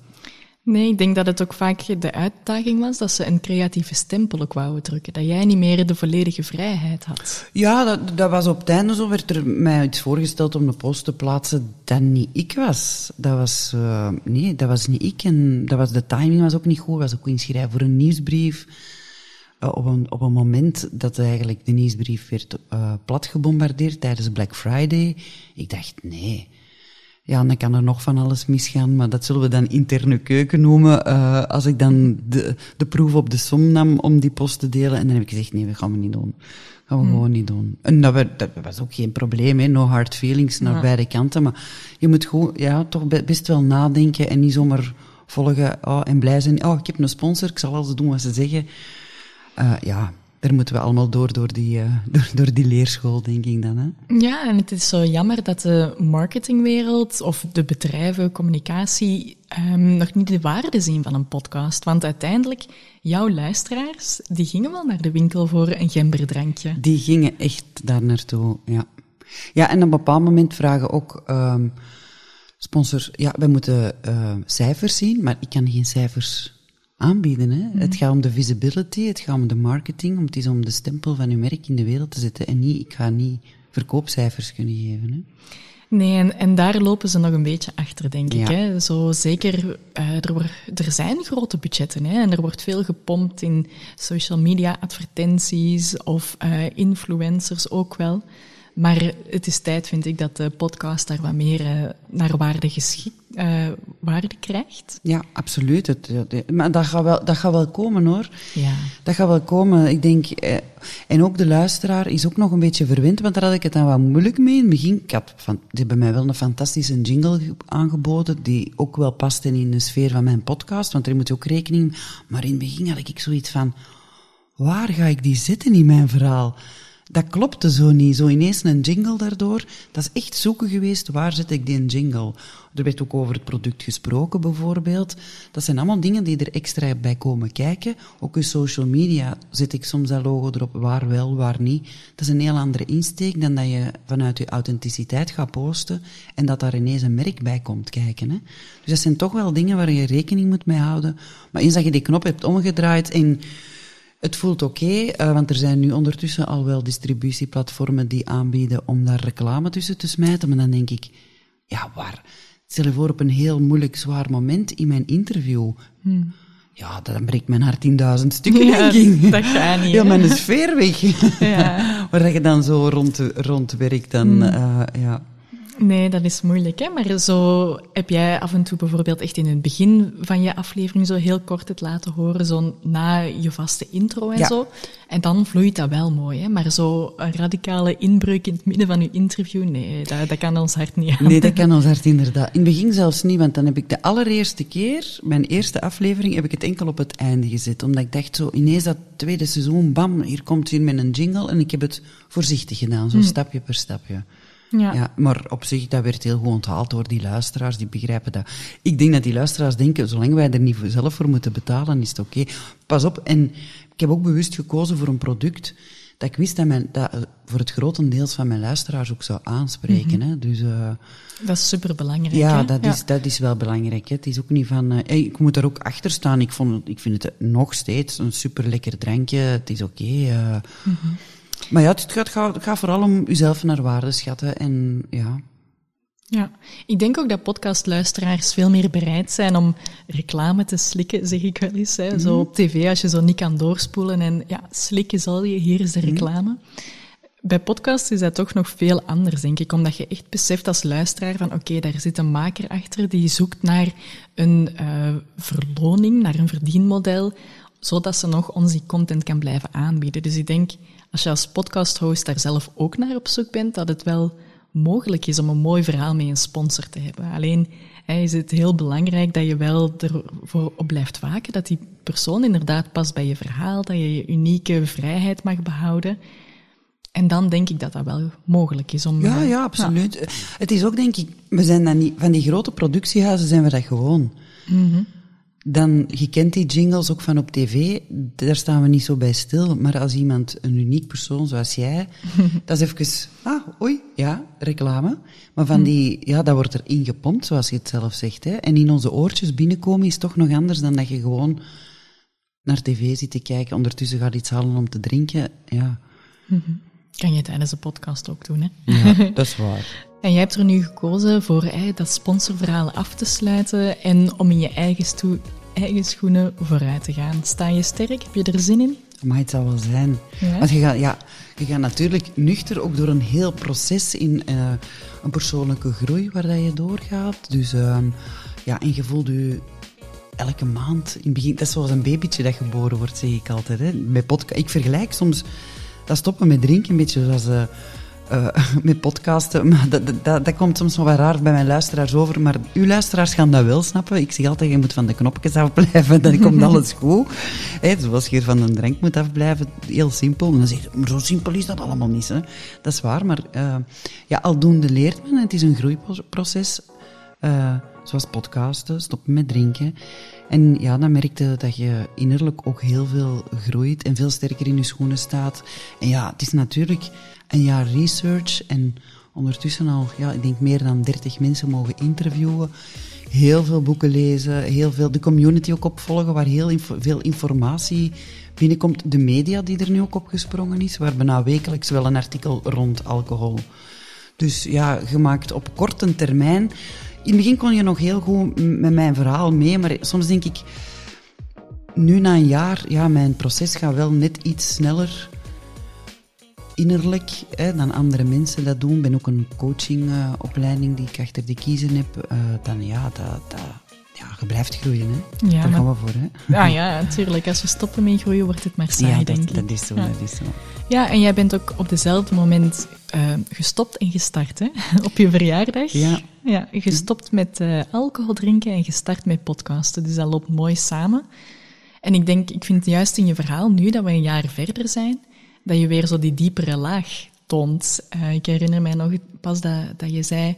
Speaker 1: Nee, ik denk dat het ook vaak de uitdaging was dat ze een creatieve stempel ook wouden drukken. Dat jij niet meer de volledige vrijheid had.
Speaker 2: Ja, dat, dat was op het einde zo. Werd er mij iets voorgesteld om de post te plaatsen dat niet ik was. Dat was, uh, nee, dat was niet ik. En dat was, de timing was ook niet goed. was ook inschrijven voor een nieuwsbrief. Uh, op, een, op een moment dat eigenlijk de nieuwsbrief werd uh, plat gebombardeerd tijdens Black Friday. Ik dacht, nee ja, dan kan er nog van alles misgaan, maar dat zullen we dan interne keuken noemen. Uh, als ik dan de, de proef op de som nam om die post te delen, en dan heb ik gezegd, nee, dat gaan we niet doen. gaan we hmm. gewoon niet doen. En dat, dat, was ook geen probleem, hè. no hard feelings naar ja. beide kanten, maar je moet gewoon, ja, toch best wel nadenken en niet zomaar volgen oh, en blij zijn. Oh, ik heb een sponsor, ik zal alles doen wat ze zeggen. Uh, ja, daar moeten we allemaal door, door die, uh, (laughs) door, door die leerschool, denk ik dan. Hè?
Speaker 1: Ja, en het is zo jammer dat de marketingwereld of de bedrijven, communicatie, um, nog niet de waarde zien van een podcast. Want uiteindelijk, jouw luisteraars, die gingen wel naar de winkel voor een gemberdrankje.
Speaker 2: Die gingen echt daar naartoe, ja. Ja, en op een bepaald moment vragen ook um, sponsors, ja, wij moeten uh, cijfers zien, maar ik kan geen cijfers aanbieden. Hè. Het mhm. gaat om de visibility, het gaat om de marketing, om het is om de stempel van uw merk in de wereld te zetten. En niet, ik ga niet verkoopcijfers kunnen geven. Hè.
Speaker 1: Nee, en, en daar lopen ze nog een beetje achter, denk ik. Hè. Zo zeker, uh, er, er zijn grote budgetten hè, en er wordt veel gepompt in social media advertenties of uh, influencers ook wel. Maar het is tijd, vind ik, dat de podcast daar wat meer uh, naar waarde, geschikt, uh, waarde krijgt.
Speaker 2: Ja, absoluut. Het, maar dat gaat, wel, dat gaat wel komen, hoor. Ja. Dat gaat wel komen. Ik denk, eh, en ook de luisteraar is ook nog een beetje verwend, want daar had ik het dan wat moeilijk mee in het begin. Ik had van, die hebben mij wel een fantastische jingle aangeboden, die ook wel past in de sfeer van mijn podcast, want er moet je ook rekening... Maar in het begin had ik zoiets van, waar ga ik die zetten in mijn verhaal? Dat klopte zo niet. Zo ineens een jingle daardoor. Dat is echt zoeken geweest, waar zet ik die jingle? Er werd ook over het product gesproken, bijvoorbeeld. Dat zijn allemaal dingen die er extra bij komen kijken. Ook in social media zet ik soms dat logo erop, waar wel, waar niet. Dat is een heel andere insteek dan dat je vanuit je authenticiteit gaat posten en dat daar ineens een merk bij komt kijken. Hè? Dus dat zijn toch wel dingen waar je rekening moet mee houden. Maar eens dat je die knop hebt omgedraaid en het voelt oké, okay, uh, want er zijn nu ondertussen al wel distributieplatformen die aanbieden om daar reclame tussen te smijten. Maar dan denk ik, ja, waar? Stel je voor op een heel moeilijk, zwaar moment in mijn interview. Hmm. Ja, dan breekt mijn hart in duizend stukken, ja, (laughs)
Speaker 1: dat gaat niet.
Speaker 2: Heel mijn sfeer weg. Ja. (laughs) Waar je dan zo rond, rond werkt, dan, hmm. uh, ja.
Speaker 1: Nee, dat is moeilijk. Hè? Maar zo heb jij af en toe bijvoorbeeld echt in het begin van je aflevering zo heel kort het laten horen, zo na je vaste intro en zo. En dan vloeit dat wel mooi. Hè? Maar zo een radicale inbreuk in het midden van je interview, nee, dat, dat kan ons hart niet aan.
Speaker 2: Nee, dat kan ons hart inderdaad. In het begin zelfs niet, want dan heb ik de allereerste keer, mijn eerste aflevering, heb ik het enkel op het einde gezet. Omdat ik dacht zo, ineens dat tweede seizoen, bam, hier komt hij met een jingle. En ik heb het voorzichtig gedaan, zo hm. stapje per stapje. Ja. ja. maar op zich, dat werd heel goed onthaald door die luisteraars, die begrijpen dat. Ik denk dat die luisteraars denken, zolang wij er niet zelf voor moeten betalen, is het oké. Pas op, en ik heb ook bewust gekozen voor een product dat ik wist dat, mijn, dat eh, voor het grotendeels van mijn luisteraars ook zou aanspreken. Mhm. hè. Dus, uh,
Speaker 1: dat is superbelangrijk.
Speaker 2: Ja, dat, Is, dat is wel belangrijk. Hè. Het is ook niet van... Uh, ik moet er ook achter staan. Ik, vond, ik vind het nog steeds een super lekker drankje. Het is oké. Okay, mm maar ja, het gaat, gaat, gaat vooral om uzelf naar waarde schatten en ja.
Speaker 1: Ja, ik denk ook dat podcastluisteraars veel meer bereid zijn om reclame te slikken, zeg ik wel eens. Hè. Zo op tv, als je zo niet kan doorspoelen en ja, slikken zal je, hier is de mhm. reclame. Bij podcasts is dat toch nog veel anders, denk ik, omdat je echt beseft als luisteraar van oké, daar zit een maker achter die zoekt naar een uh, verloning, naar een verdienmodel, zodat ze nog onze content kan blijven aanbieden. Dus ik denk, als je als podcast-host daar zelf ook naar op zoek bent, dat het wel mogelijk is om een mooi verhaal met een sponsor te hebben. Alleen hè, is het heel belangrijk dat je wel ervoor op blijft waken, dat die persoon inderdaad past bij je verhaal, dat je je unieke vrijheid mag behouden. En dan denk ik dat dat wel mogelijk is om...
Speaker 2: Ja, ja, absoluut. Het is ook, denk ik, we zijn dan niet, van die grote productiehuizen zijn we dat gewoon. Mm dan, je kent die jingles ook van op tv, daar staan we niet zo bij stil. Maar als iemand, een uniek persoon zoals jij, (laughs) dat is even, ah, oei, ja, reclame. Maar van hm. die, ja, dat wordt er ingepompt, zoals je het zelf zegt. Hè. En in onze oortjes binnenkomen is toch nog anders dan dat je gewoon naar tv zit te kijken. Ondertussen gaat iets halen om te drinken, ja.
Speaker 1: Mhm. Kan je tijdens de podcast ook doen, hè?
Speaker 2: Ja, (laughs) dat is waar.
Speaker 1: En jij hebt er nu gekozen voor dat sponsorverhaal af te sluiten en om in je eigen, eigen schoenen vooruit te gaan. Sta je sterk? Heb je er zin in?
Speaker 2: Maar het zal wel zijn. Ja? Want je gaat, ja, je gaat natuurlijk nuchter ook door een heel proces in uh, een persoonlijke groei waar dat je doorgaat. Dus uh, ja, en je voelt je elke maand in het begin... Dat is zoals een babytje dat geboren wordt, zeg ik altijd. Hè. Bij podcast, ik vergelijk soms dat stoppen met drinken een beetje zoals... Uh, uh, (laughs) met podcasten. (laughs) Maar dat, dat, dat, komt soms wel raar bij mijn luisteraars over. Maar uw luisteraars gaan dat wel snappen. Ik zeg altijd, je moet van de knopjes afblijven. Dan komt (laughs) alles goed. Hey, zoals je van een drank moet afblijven. Heel simpel. En dan zeg je, maar zo simpel is dat allemaal niet. Hè. Dat is waar. Maar uh, ja, aldoende leert men. Het is een groeiproces. Uh, zoals podcasten, stoppen met drinken. En ja, dan merkte dat je innerlijk ook heel veel groeit en veel sterker in je schoenen staat. En ja, het is natuurlijk een jaar research en ondertussen al, ja, ik denk meer dan 30 mensen mogen interviewen. Heel veel boeken lezen, heel veel de community ook opvolgen, waar heel veel informatie binnenkomt. De media die er nu ook opgesprongen is, waar bijna wekelijks wel een artikel rond alcohol. Dus ja, gemaakt op korte termijn. In het begin kon je nog heel goed met mijn verhaal mee, maar soms denk ik, nu na een jaar, ja, mijn proces gaat wel net iets sneller innerlijk hè, dan andere mensen dat doen. Ik ben ook een coachingopleiding die ik achter de kiezen heb. Uh, dan ja, dat, dat, ja, je blijft groeien. Hè. Ja, Daar gaan we voor. Hè.
Speaker 1: Ja, ja, natuurlijk. Als we stoppen met groeien, wordt het maar saai,
Speaker 2: ja,
Speaker 1: denk ik.
Speaker 2: dat is zo,
Speaker 1: ja.
Speaker 2: dat is zo.
Speaker 1: Ja, en jij bent ook op dezelfde moment uh, gestopt en gestart, hè? (laughs) op je verjaardag.
Speaker 2: Ja.
Speaker 1: ja gestopt met uh, alcohol drinken en gestart met podcasten. Dus dat loopt mooi samen. En ik denk, ik vind juist in je verhaal, nu dat we een jaar verder zijn, dat je weer zo die diepere laag toont. Uh, ik herinner mij nog pas dat, dat je zei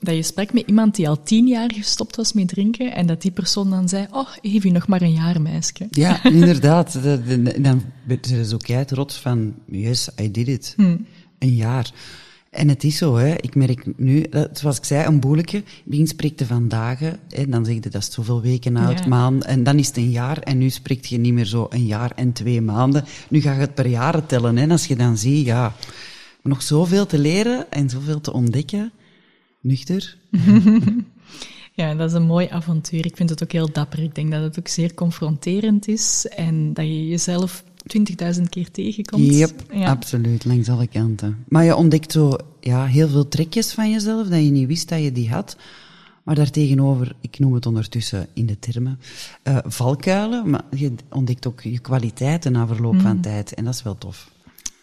Speaker 1: dat je sprak met iemand die al tien jaar gestopt was met drinken en dat die persoon dan zei, oh, Evie, nog maar een jaar, meisje.
Speaker 2: Ja, (laughs) inderdaad. dan ben ze ook jij trots van, yes, I did it. Hmm. Een jaar. En het is zo, hè. ik merk nu, zoals ik zei, een boeletje. Begin spreekt van dagen, hè, dan zeg je dat is zoveel weken oud, ja. maanden, en dan is het een jaar, en nu spreekt je niet meer zo een jaar en twee maanden. Nu ga je het per jaren tellen, hè. En als je dan ziet, ja, nog zoveel te leren en zoveel te ontdekken, nuchter. (laughs)
Speaker 1: ja, dat is een mooi avontuur. Ik vind het ook heel dapper. Ik denk dat het ook zeer confronterend is en dat je jezelf 20.000 keer tegenkomt.
Speaker 2: Yep, ja. absoluut, langs alle kanten. Maar je ontdekt zo ja, heel veel trekjes van jezelf dat je niet wist dat je die had. Maar daartegenover, ik noem het ondertussen in de termen, uh, valkuilen. Maar je ontdekt ook je kwaliteiten na verloop mm. van tijd. En dat is wel tof.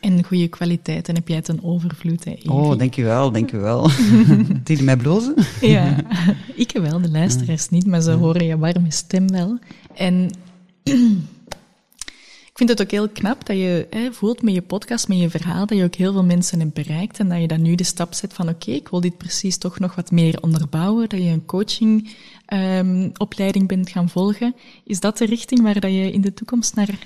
Speaker 1: En goede kwaliteiten heb jij ten overvloed, hè,
Speaker 2: Oh, dankjewel, dankjewel. (laughs) Zie je mij blozen?
Speaker 1: ja, ik wel, de luisteraars niet, maar ze horen je warme stem wel. En (clears throat) ik vind het ook heel knap dat je hè, voelt met je podcast, met je verhaal, dat je ook heel veel mensen hebt bereikt en dat je dan nu de stap zet van oké, ik wil dit precies toch nog wat meer onderbouwen, dat je een coachingopleiding um, bent gaan volgen. Is dat de richting waar dat je in de toekomst naar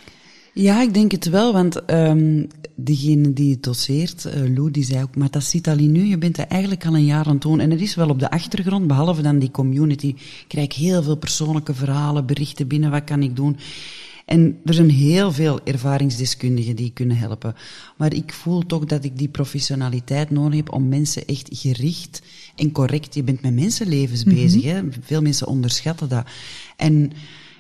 Speaker 2: ja, ik denk het wel, want um, degene die het doseert, uh, Lou, die zei ook, maar dat zit al in nu, je bent er eigenlijk al een jaar aan het doen. En het is wel op de achtergrond, behalve dan die community, ik krijg heel veel persoonlijke verhalen, berichten binnen, wat kan ik doen? En er zijn heel veel ervaringsdeskundigen die kunnen helpen. Maar ik voel toch dat ik die professionaliteit nodig heb om mensen echt gericht en correct, je bent met mensenlevens mm -hmm. bezig, hè? veel mensen onderschatten dat. En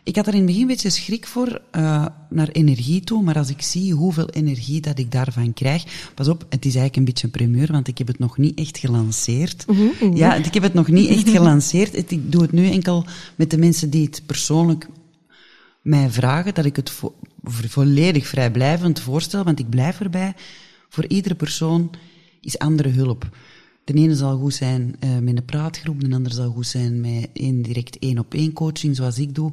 Speaker 2: ik had er in het begin een beetje schrik voor, uh, naar energie toe, maar als ik zie hoeveel energie dat ik daarvan krijg, pas op, het is eigenlijk een beetje een primeur, want ik heb het nog niet echt gelanceerd.
Speaker 1: Oeh, oeh.
Speaker 2: Ja, ik heb het nog niet echt gelanceerd. Ik doe het nu enkel met de mensen die het persoonlijk mij vragen, dat ik het vo volledig vrijblijvend voorstel, want ik blijf erbij. Voor iedere persoon is andere hulp. De ene zal goed zijn uh, met een praatgroep, de andere zal goed zijn met indirect één op één coaching, zoals ik doe.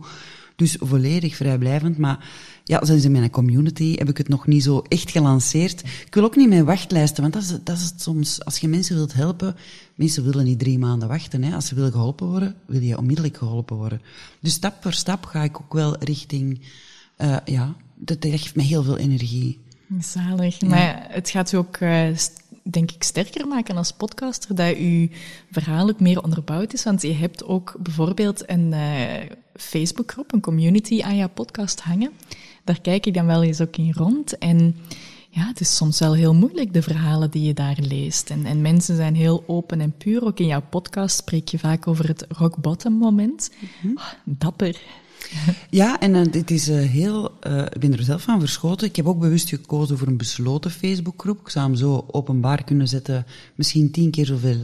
Speaker 2: Dus volledig vrijblijvend. Maar ja, zoals in mijn community heb ik het nog niet zo echt gelanceerd. Ik wil ook niet mijn wachtlijsten, want dat is, dat is het soms. Als je mensen wilt helpen, mensen willen niet drie maanden wachten. Hè. Als ze willen geholpen worden, wil je onmiddellijk geholpen worden. Dus stap voor stap ga ik ook wel richting, uh, ja, dat, dat geeft me heel veel energie.
Speaker 1: Zalig. Ja. Maar het gaat u ook, uh, denk ik, sterker maken als podcaster, dat uw verhaal ook meer onderbouwd is. Want je hebt ook bijvoorbeeld een uh, Facebookgroep, een community aan jouw podcast hangen. Daar kijk ik dan wel eens ook in rond. En ja, het is soms wel heel moeilijk, de verhalen die je daar leest. En, en mensen zijn heel open en puur. Ook in jouw podcast spreek je vaak over het rock bottom moment. Mm -hmm. oh, dapper. (laughs)
Speaker 2: Ja, en uh, dit is uh, heel... Uh, ik ben er zelf van verschoten. Ik heb ook bewust gekozen voor een besloten Facebookgroep. Ik zou hem zo openbaar kunnen zetten. Misschien tien keer zoveel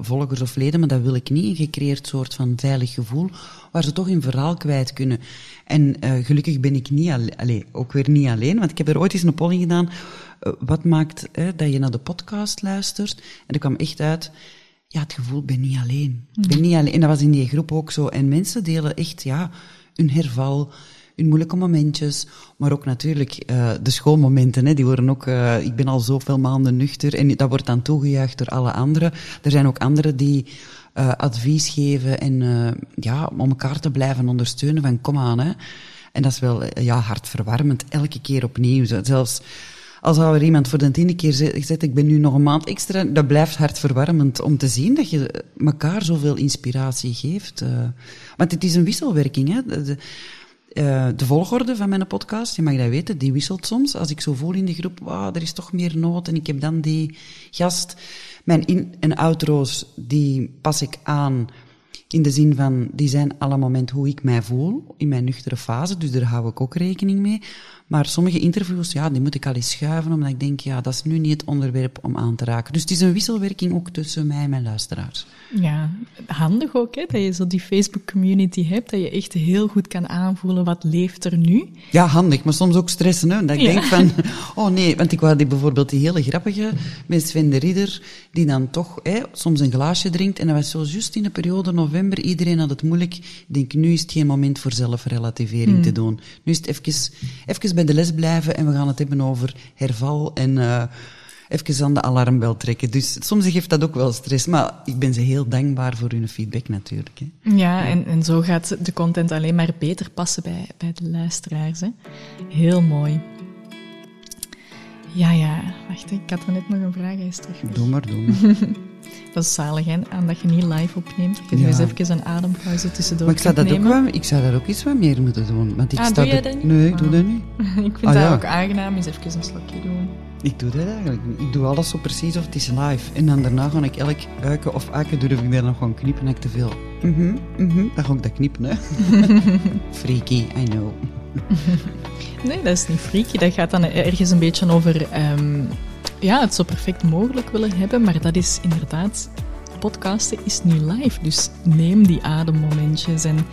Speaker 2: volgers of leden, maar dat wil ik niet. Een gecreëerd soort van veilig gevoel, waar ze toch hun verhaal kwijt kunnen. En gelukkig ben ik niet alleen, ook weer niet alleen, want ik heb er ooit eens een polling gedaan. wat maakt dat je naar de podcast luistert? En er kwam echt uit ja, het gevoel, ik ben niet alleen. Ik ben niet alleen. En dat was in die groep ook zo. En mensen delen echt, ja, hun herval, hun moeilijke momentjes, maar ook natuurlijk uh, de schoolmomenten. Hè, die worden ook, uh, ik ben al zoveel maanden nuchter en dat wordt dan toegejuicht door alle anderen. Er zijn ook anderen die uh, advies geven en ja, om elkaar te blijven ondersteunen van kom aan. Hè. En dat is wel ja, hartverwarmend, elke keer opnieuw. Zelfs als er iemand voor de tiende keer zegt, ik ben nu nog een maand extra, dat blijft hartverwarmend om te zien dat je elkaar zoveel inspiratie geeft. Uh, want het is een wisselwerking. Hè? De, uh, de, volgorde van mijn podcast, je mag dat weten, die wisselt soms. Als ik zo voel in de groep, wow, er is toch meer nood en ik heb dan die gast. Mijn in- en outro's, die pas ik aan in de zin van, die zijn alle moment hoe ik mij voel in mijn nuchtere fase, dus daar hou ik ook rekening mee. Maar sommige interviews, ja, die moet ik al eens schuiven, omdat ik denk, ja, dat is nu niet het onderwerp om aan te raken. Dus het is een wisselwerking ook tussen mij en mijn luisteraars.
Speaker 1: Ja, handig ook, hè, dat je zo die Facebook-community hebt, dat je echt heel goed kan aanvoelen wat leeft er nu.
Speaker 2: Ja, handig, maar soms ook stressen, hè. Dat ik denk van, oh nee, want ik wou die, bijvoorbeeld die hele grappige met Sven de Ridder, die dan toch hè, soms een glaasje drinkt. En dat was zo juist in de periode november, iedereen had het moeilijk. Ik denk, nu is het geen moment voor zelfrelativering te doen. Nu is het even, even bij de les blijven en we gaan het hebben over herval en uh, even aan de alarmbel trekken. Dus soms geeft dat ook wel stress, maar ik ben ze heel dankbaar voor hun feedback natuurlijk. Hè.
Speaker 1: Ja, En, en zo gaat de content alleen maar beter passen bij, bij de luisteraars. Hè. Heel mooi. Ja, ja, wacht, ik had er net nog een vraag, hij is terug.
Speaker 2: Doe maar, doe maar. (laughs)
Speaker 1: Dat is zalig, hè? Aan dat je niet live opneemt. Dat je ja. dus even een adempauze tussendoor
Speaker 2: Maar ik zou, dat ook wel, ik zou daar ook iets wat meer moeten doen. Want ik
Speaker 1: ah,
Speaker 2: sta
Speaker 1: doe jij dat niet?
Speaker 2: Nee, ik doe dat niet. (laughs)
Speaker 1: ik vind ah, dat ja. ook aangenaam, eens even een slokje doen.
Speaker 2: Ik doe dat eigenlijk niet. Ik doe alles zo precies of het is live. En dan daarna ga ik elk uiken of aken durf ik daar nog gewoon knippen en ik te veel. Mhm, mm mhm. Mm dan ga ik dat knippen, hè. (laughs) Freaky, I know.
Speaker 1: nee, dat is niet freaky. Dat gaat dan ergens een beetje over... Um, ja, het zo perfect mogelijk willen hebben, maar dat is inderdaad podcasten is nu live. Dus neem die ademmomentjes en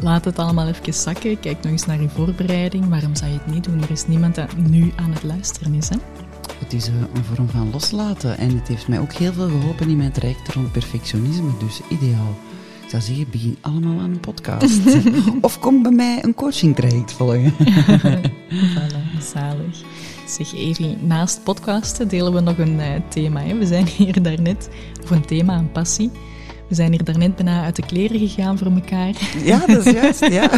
Speaker 1: laat het allemaal even zakken. Kijk nog eens naar je voorbereiding. Waarom zou je het niet doen? Er is niemand dat nu aan het luisteren is. Hè?
Speaker 2: Het is eh, een vorm van loslaten. En het heeft mij ook heel veel geholpen in mijn traject rond perfectionisme. Dus ideaal. Ik zou zeggen, begin allemaal aan een podcast. (laughs) of kom bij mij een coaching traject volgen. (laughs)
Speaker 1: voilà, zalig. Zeg Evi, naast podcasten delen we nog een uh, thema. Hè? We zijn hier daarnet, of een thema, een passie. We zijn hier daarnet bijna uit de kleren gegaan voor elkaar.
Speaker 2: Ja, dat is juist, ja.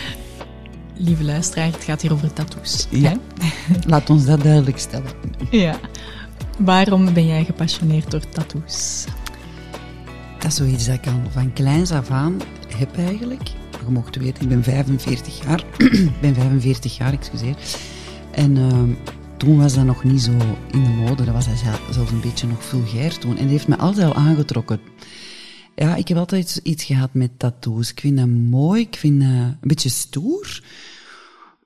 Speaker 2: (laughs)
Speaker 1: Lieve luisteraar, het gaat hier over tattoos.
Speaker 2: Ja, laat ons dat duidelijk stellen.
Speaker 1: Ja. Waarom ben jij gepassioneerd door tattoos?
Speaker 2: Dat is zoiets dat ik al van kleins af aan heb eigenlijk. Je mocht weten, ik ben 45 jaar. (clears throat) ik ben 45 jaar, excuseer. En uh, toen was dat nog niet zo in de mode. Dat was zelfs een beetje nog vulgair toen. En dat heeft me altijd al aangetrokken. Ja, ik heb altijd iets gehad met tattoos. Ik vind dat mooi. Ik vind dat een beetje stoer.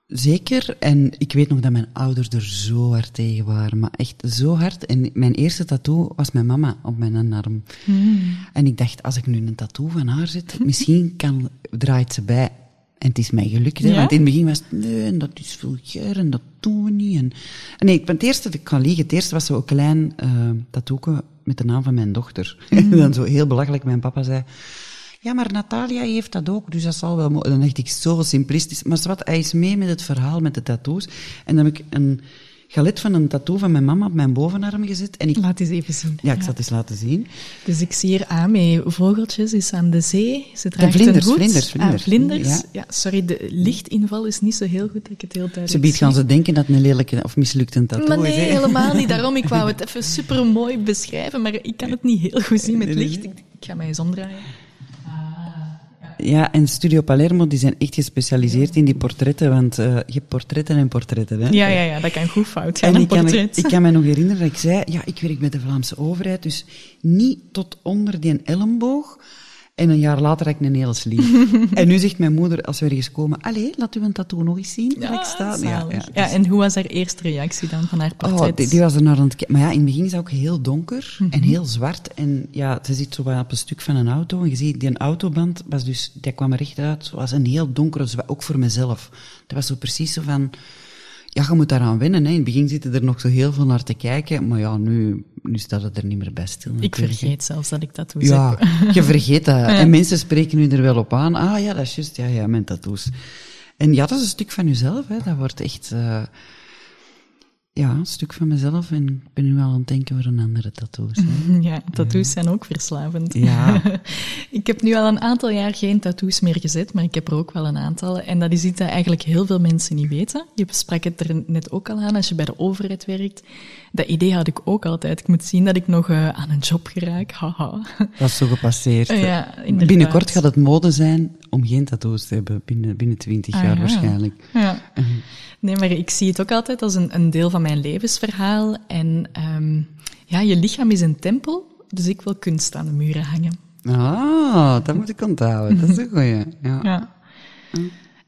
Speaker 2: Zeker. En ik weet nog dat mijn ouders er zo hard tegen waren. Maar echt zo hard. En mijn eerste tattoo was mijn mama op mijn arm.
Speaker 1: Hmm.
Speaker 2: En ik dacht, als ik nu een tattoo van haar zet, (laughs) misschien kan, draait ze bij. En het is mij gelukt, hè?
Speaker 1: Ja?
Speaker 2: want in het begin was het, nee, dat is vulgair en dat doen we niet. En, en nee, het eerste, ik kan liegen, het eerste was zo'n klein uh, tattooke met de naam van mijn dochter. Mm. en dan zo heel belachelijk, mijn papa zei, ja, maar Natalia heeft dat ook, dus dat zal wel... Dan dacht ik, zo simplistisch. Maar wat, hij is mee met het verhaal met de tattoos. En dan heb ik een galet van een tattoo van mijn mama op mijn bovenarm gezet. En ik...
Speaker 1: Laat eens even zien.
Speaker 2: Ja, ik zal het eens laten zien.
Speaker 1: Dus ik zie hier aan met vogeltjes, is aan de zee. Ze draagt
Speaker 2: vlinders,
Speaker 1: een hoed.
Speaker 2: vlinders, vlinders.
Speaker 1: Ah, vlinders. Ja. ja. sorry, de lichtinval is niet zo heel goed dat ik het heel duidelijk
Speaker 2: Ze biedt gaan ze denken dat het een lelijke of mislukte tattoo
Speaker 1: maar nee,
Speaker 2: is.
Speaker 1: Nee, helemaal niet. Daarom, ik wou (laughs) het even super mooi beschrijven, maar ik kan het niet heel goed zien met licht. Ik, ik ga mij eens omdraaien.
Speaker 2: Ja, en Studio Palermo die zijn echt gespecialiseerd in die portretten, want uh, je hebt portretten en portretten. Hè?
Speaker 1: Ja, ja, ja, dat kan goed fout gaan.
Speaker 2: En ik kan, ik kan me nog herinneren dat ik zei, ja, ik werk bij de Vlaamse overheid, dus niet tot onder die elleboog. En een jaar later had ik een hele sleeve. (laughs) en nu zegt mijn moeder, als we ergens komen, allee, laat u een tattoo nog eens zien.
Speaker 1: Ja,
Speaker 2: ik sta.
Speaker 1: ja,
Speaker 2: ja,
Speaker 1: ja, en hoe was haar eerste reactie dan van haar portret?
Speaker 2: Oh, die, die was er naar aan het kijken. Maar ja, in het begin is het ook heel donker en heel zwart. En ja, ze zit zo op een stuk van een auto. En je ziet, die autoband was dus, die kwam er echt uit. Het was een heel donkere zwart, ook voor mezelf. Dat was zo precies zo van, ja, je moet daaraan wennen. Hè. In het begin zitten er nog zo heel veel naar te kijken. Maar ja, nu, nu staat het er niet meer bij stil.
Speaker 1: ik vergeet zelfs dat ik tattoos
Speaker 2: Ja,
Speaker 1: heb. (laughs)
Speaker 2: je vergeet dat. En mensen spreken nu er wel op aan. Ah ja, dat is juist. Ja, ja, mijn tattoos. En ja, dat is een stuk van jezelf. Hè. Dat wordt echt... eh, ja, een stuk van mezelf. En ik ben nu al aan het denken voor een andere tattoos. Hè. (laughs)
Speaker 1: Ja, tattoos zijn ook verslavend.
Speaker 2: Ja. (laughs)
Speaker 1: ik heb nu al een aantal jaar geen tattoos meer gezet, maar ik heb er ook wel een aantal. En dat is iets dat eigenlijk heel veel mensen niet weten. Je sprak het er net ook al aan, als je bij de overheid werkt. Dat idee had ik ook altijd. Ik moet zien dat ik nog eh, aan een job geraak. Haha.
Speaker 2: Dat is zo gepasseerd.
Speaker 1: Ja, inderdaad.
Speaker 2: Binnenkort gaat het mode zijn om geen tattoos te hebben. Binnen, binnen 20
Speaker 1: Ah,
Speaker 2: jaar
Speaker 1: ja.
Speaker 2: waarschijnlijk.
Speaker 1: Ja. Nee, maar ik zie het ook altijd als een, een deel van mijn levensverhaal. En ehm, ja, je lichaam is een tempel, dus ik wil kunst aan de muren hangen.
Speaker 2: Ah, dat moet ik onthouden. Dat is een goeie. Ja.
Speaker 1: Ja.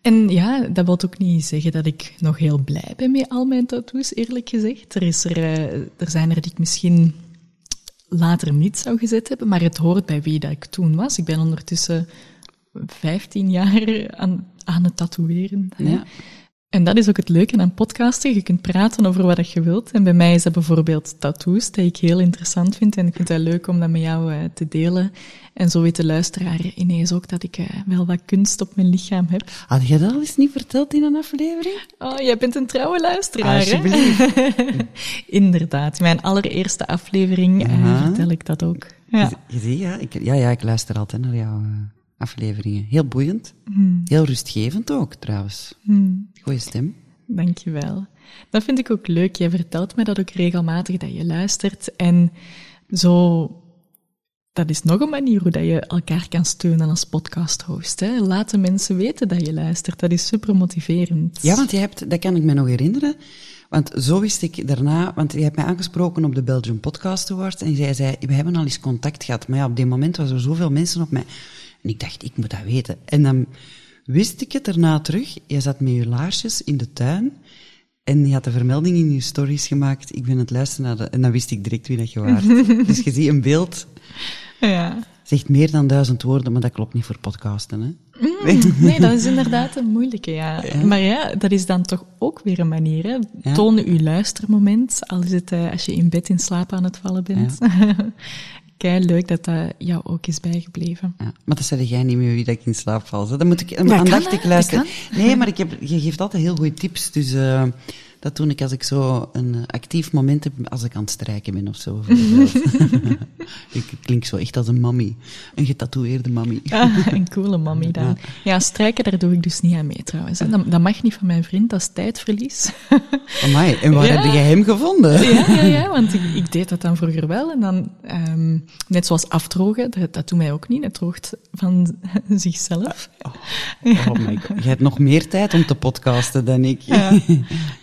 Speaker 1: En ja, dat wil ook niet zeggen dat ik nog heel blij ben met al mijn tattoos, eerlijk gezegd. Er, is er, eh, er zijn er die ik misschien later niet zou gezet hebben, maar het hoort bij wie dat ik toen was. Ik ben ondertussen 15 jaar aan, aan het tatoeëren.
Speaker 2: Ja.
Speaker 1: En dat is ook het leuke aan podcasten. Je kunt praten over wat je wilt. En bij mij is dat bijvoorbeeld tattoos, dat ik heel interessant vind. En ik vind het leuk om dat met jou eh, te delen. En zo weet de luisteraar ineens ook dat ik eh, wel wat kunst op mijn lichaam heb.
Speaker 2: Had jij dat al eens niet verteld in een aflevering?
Speaker 1: Oh, jij bent een trouwe luisteraar, hè?
Speaker 2: Alsjeblieft. (laughs)
Speaker 1: Inderdaad. In mijn allereerste aflevering eh, vertel ik dat ook. Ja.
Speaker 2: Je, je ziet, ja ik, ja, ja, ik luister altijd naar jouw eh, afleveringen. Heel boeiend.
Speaker 1: Hmm.
Speaker 2: Heel rustgevend ook, trouwens.
Speaker 1: Hmm.
Speaker 2: Goeie stem.
Speaker 1: Dankjewel. Dat vind ik ook leuk. Jij vertelt me dat ook regelmatig, dat je luistert. En zo, dat is nog een manier hoe dat je elkaar kan steunen als podcasthost. Laat de mensen weten dat je luistert. Dat is super motiverend.
Speaker 2: Ja, want je hebt, dat kan ik me nog herinneren. Want zo wist ik daarna, want je hebt mij aangesproken op de Belgian Podcast Awards en jij zei, we hebben al eens contact gehad. Maar ja, op die moment was er zoveel mensen op mij. En ik dacht, ik moet dat weten. En dan wist ik het daarna terug. Je zat met je laarsjes in de tuin en je had de vermelding in je stories gemaakt. Ik ben aan het luisteren naar de... En dan wist ik direct wie dat je waart. (laughs) dus je ziet een beeld,
Speaker 1: Ja.
Speaker 2: zegt meer dan duizend woorden, maar dat klopt niet voor podcasten, hè?
Speaker 1: Nee, dat is inderdaad een moeilijke, ja. Maar ja, dat is dan toch ook weer een manier, hè.
Speaker 2: Ja.
Speaker 1: Toon uw luistermoment, al is het eh, als je in bed in slaap aan het vallen bent. (laughs) Kei leuk dat dat jou ook is bijgebleven.
Speaker 2: Ja, maar dat zei jij niet meer wie dat ik in slaap val. Dan moet ik
Speaker 1: kan,
Speaker 2: aandachtig
Speaker 1: hè?
Speaker 2: luisteren. Nee, maar ik heb, je geeft altijd heel goede tips. Dus eh, dat doe ik als ik zo een eh, actief moment heb, als ik aan het strijken ben of zo. (laughs) ik klink zo echt als een mammy. Een getatoeëerde mammy.
Speaker 1: Ah, een coole mammy dan. Ja, strijken, daar doe ik dus niet aan mee trouwens. Dat, dat mag niet van mijn vriend, dat is tijdverlies. (laughs)
Speaker 2: Amai, en waar
Speaker 1: Ja.
Speaker 2: heb jij hem gevonden?
Speaker 1: ja, ja, ja, want ik, ik deed dat dan vroeger wel. En dan, ehm, net zoals afdrogen, dat, dat doet mij ook niet. Het droogt van (laughs) zichzelf.
Speaker 2: Oh my god. Jij hebt nog meer tijd om te podcasten dan ik.
Speaker 1: Ja.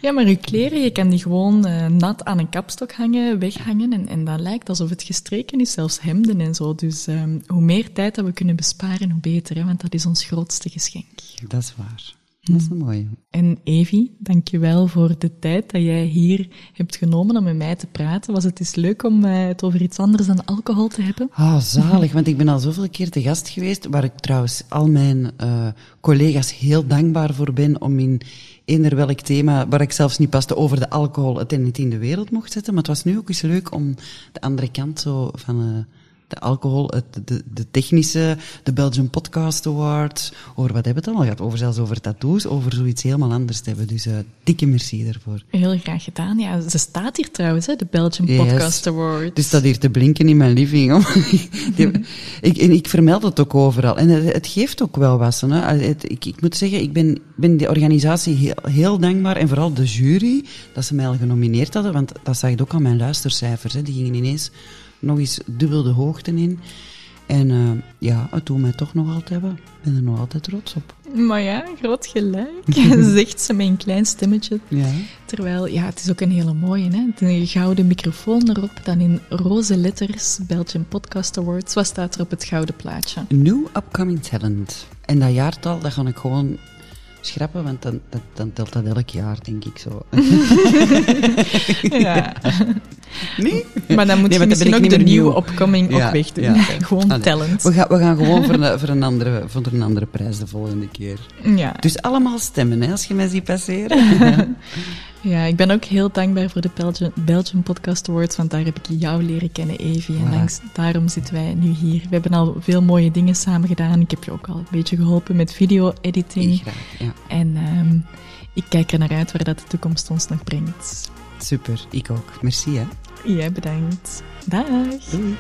Speaker 1: ja, maar je kleren, je kan die gewoon eh, nat aan een kapstok hangen, weghangen. En, en dat lijkt alsof het gestreken is, zelfs hemden en zo. Dus ehm, hoe meer tijd dat we kunnen besparen, hoe beter. Hè, want dat is ons grootste geschenk.
Speaker 2: Dat is waar. Dat is een mooie.
Speaker 1: En Evie, dankjewel voor de tijd dat jij hier hebt genomen om met mij te praten. Was het eens leuk om eh, het over iets anders dan alcohol te hebben?
Speaker 2: Ah, zalig, want ik ben al zoveel keer te gast geweest, waar ik trouwens al mijn eh, collega's heel dankbaar voor ben om in eender welk thema, waar ik zelfs niet paste, over de alcohol het en het in de wereld mocht zetten. Maar het was nu ook eens leuk om de andere kant zo van eh, de alcohol, het, de, de technische, de Belgian Podcast Awards, over wat hebben we het allemaal gehad? Over zelfs over tattoos, over zoiets helemaal anders te hebben. Dus eh, dikke merci daarvoor.
Speaker 1: Heel graag gedaan. Ja, ze staat hier trouwens, hè, de Belgian
Speaker 2: Yes.
Speaker 1: Podcast Award.
Speaker 2: Dus dat hier te blinken in mijn living. (laughs) Die- ik, en ik vermeld het ook overal. En het, het geeft ook wel wat. Hè. Het- ik, ik moet zeggen, ik ben, ben de organisatie heel, heel dankbaar. En vooral de jury, dat ze mij al genomineerd hadden. Want dat zag je ook aan mijn luistercijfers. Hè. Die gingen ineens nog eens dubbel de hoogte in. En uh, ja, het doet mij toch nog altijd wel. Ik ben er nog altijd trots op.
Speaker 1: Maar ja, groot gelijk, (laughs) (laughs) zegt ze met een klein stemmetje.
Speaker 2: Ja.
Speaker 1: Terwijl, ja, het is ook een hele mooie, hè. De gouden microfoon erop, dan in roze letters, Belgian Podcast Awards. Wat staat er op het gouden plaatje?
Speaker 2: New Upcoming Talent. En dat jaartal, dat ga ik gewoon schrappen, want dan, dan, dan telt dat elk jaar, denk ik zo.
Speaker 1: ja. (laughs)
Speaker 2: Nee?
Speaker 1: Maar dan moet
Speaker 2: Nee,
Speaker 1: je misschien ook
Speaker 2: niet
Speaker 1: de nieuwe
Speaker 2: nieuw.
Speaker 1: opkoming
Speaker 2: Ja,
Speaker 1: ook wegdoen.
Speaker 2: ja.
Speaker 1: Gewoon
Speaker 2: Allee.
Speaker 1: talent.
Speaker 2: We gaan, we gaan gewoon voor een, voor, een andere, voor een andere prijs de volgende keer.
Speaker 1: Ja.
Speaker 2: Dus allemaal stemmen, hè, als je mij ziet passeren. (laughs)
Speaker 1: ja, ik ben ook heel dankbaar voor de Belgian, Belgian Podcast Awards, want daar heb ik jou leren kennen, Evie. En langs, daarom zitten wij nu hier. We hebben al veel mooie dingen samen gedaan. Ik heb je ook al een beetje geholpen met video-editing.
Speaker 2: Ja.
Speaker 1: En ehm, ik kijk er naar uit waar dat de toekomst ons nog brengt.
Speaker 2: Super, ik ook. Merci, hè.
Speaker 1: Jij bedankt. Dag.
Speaker 2: Doei.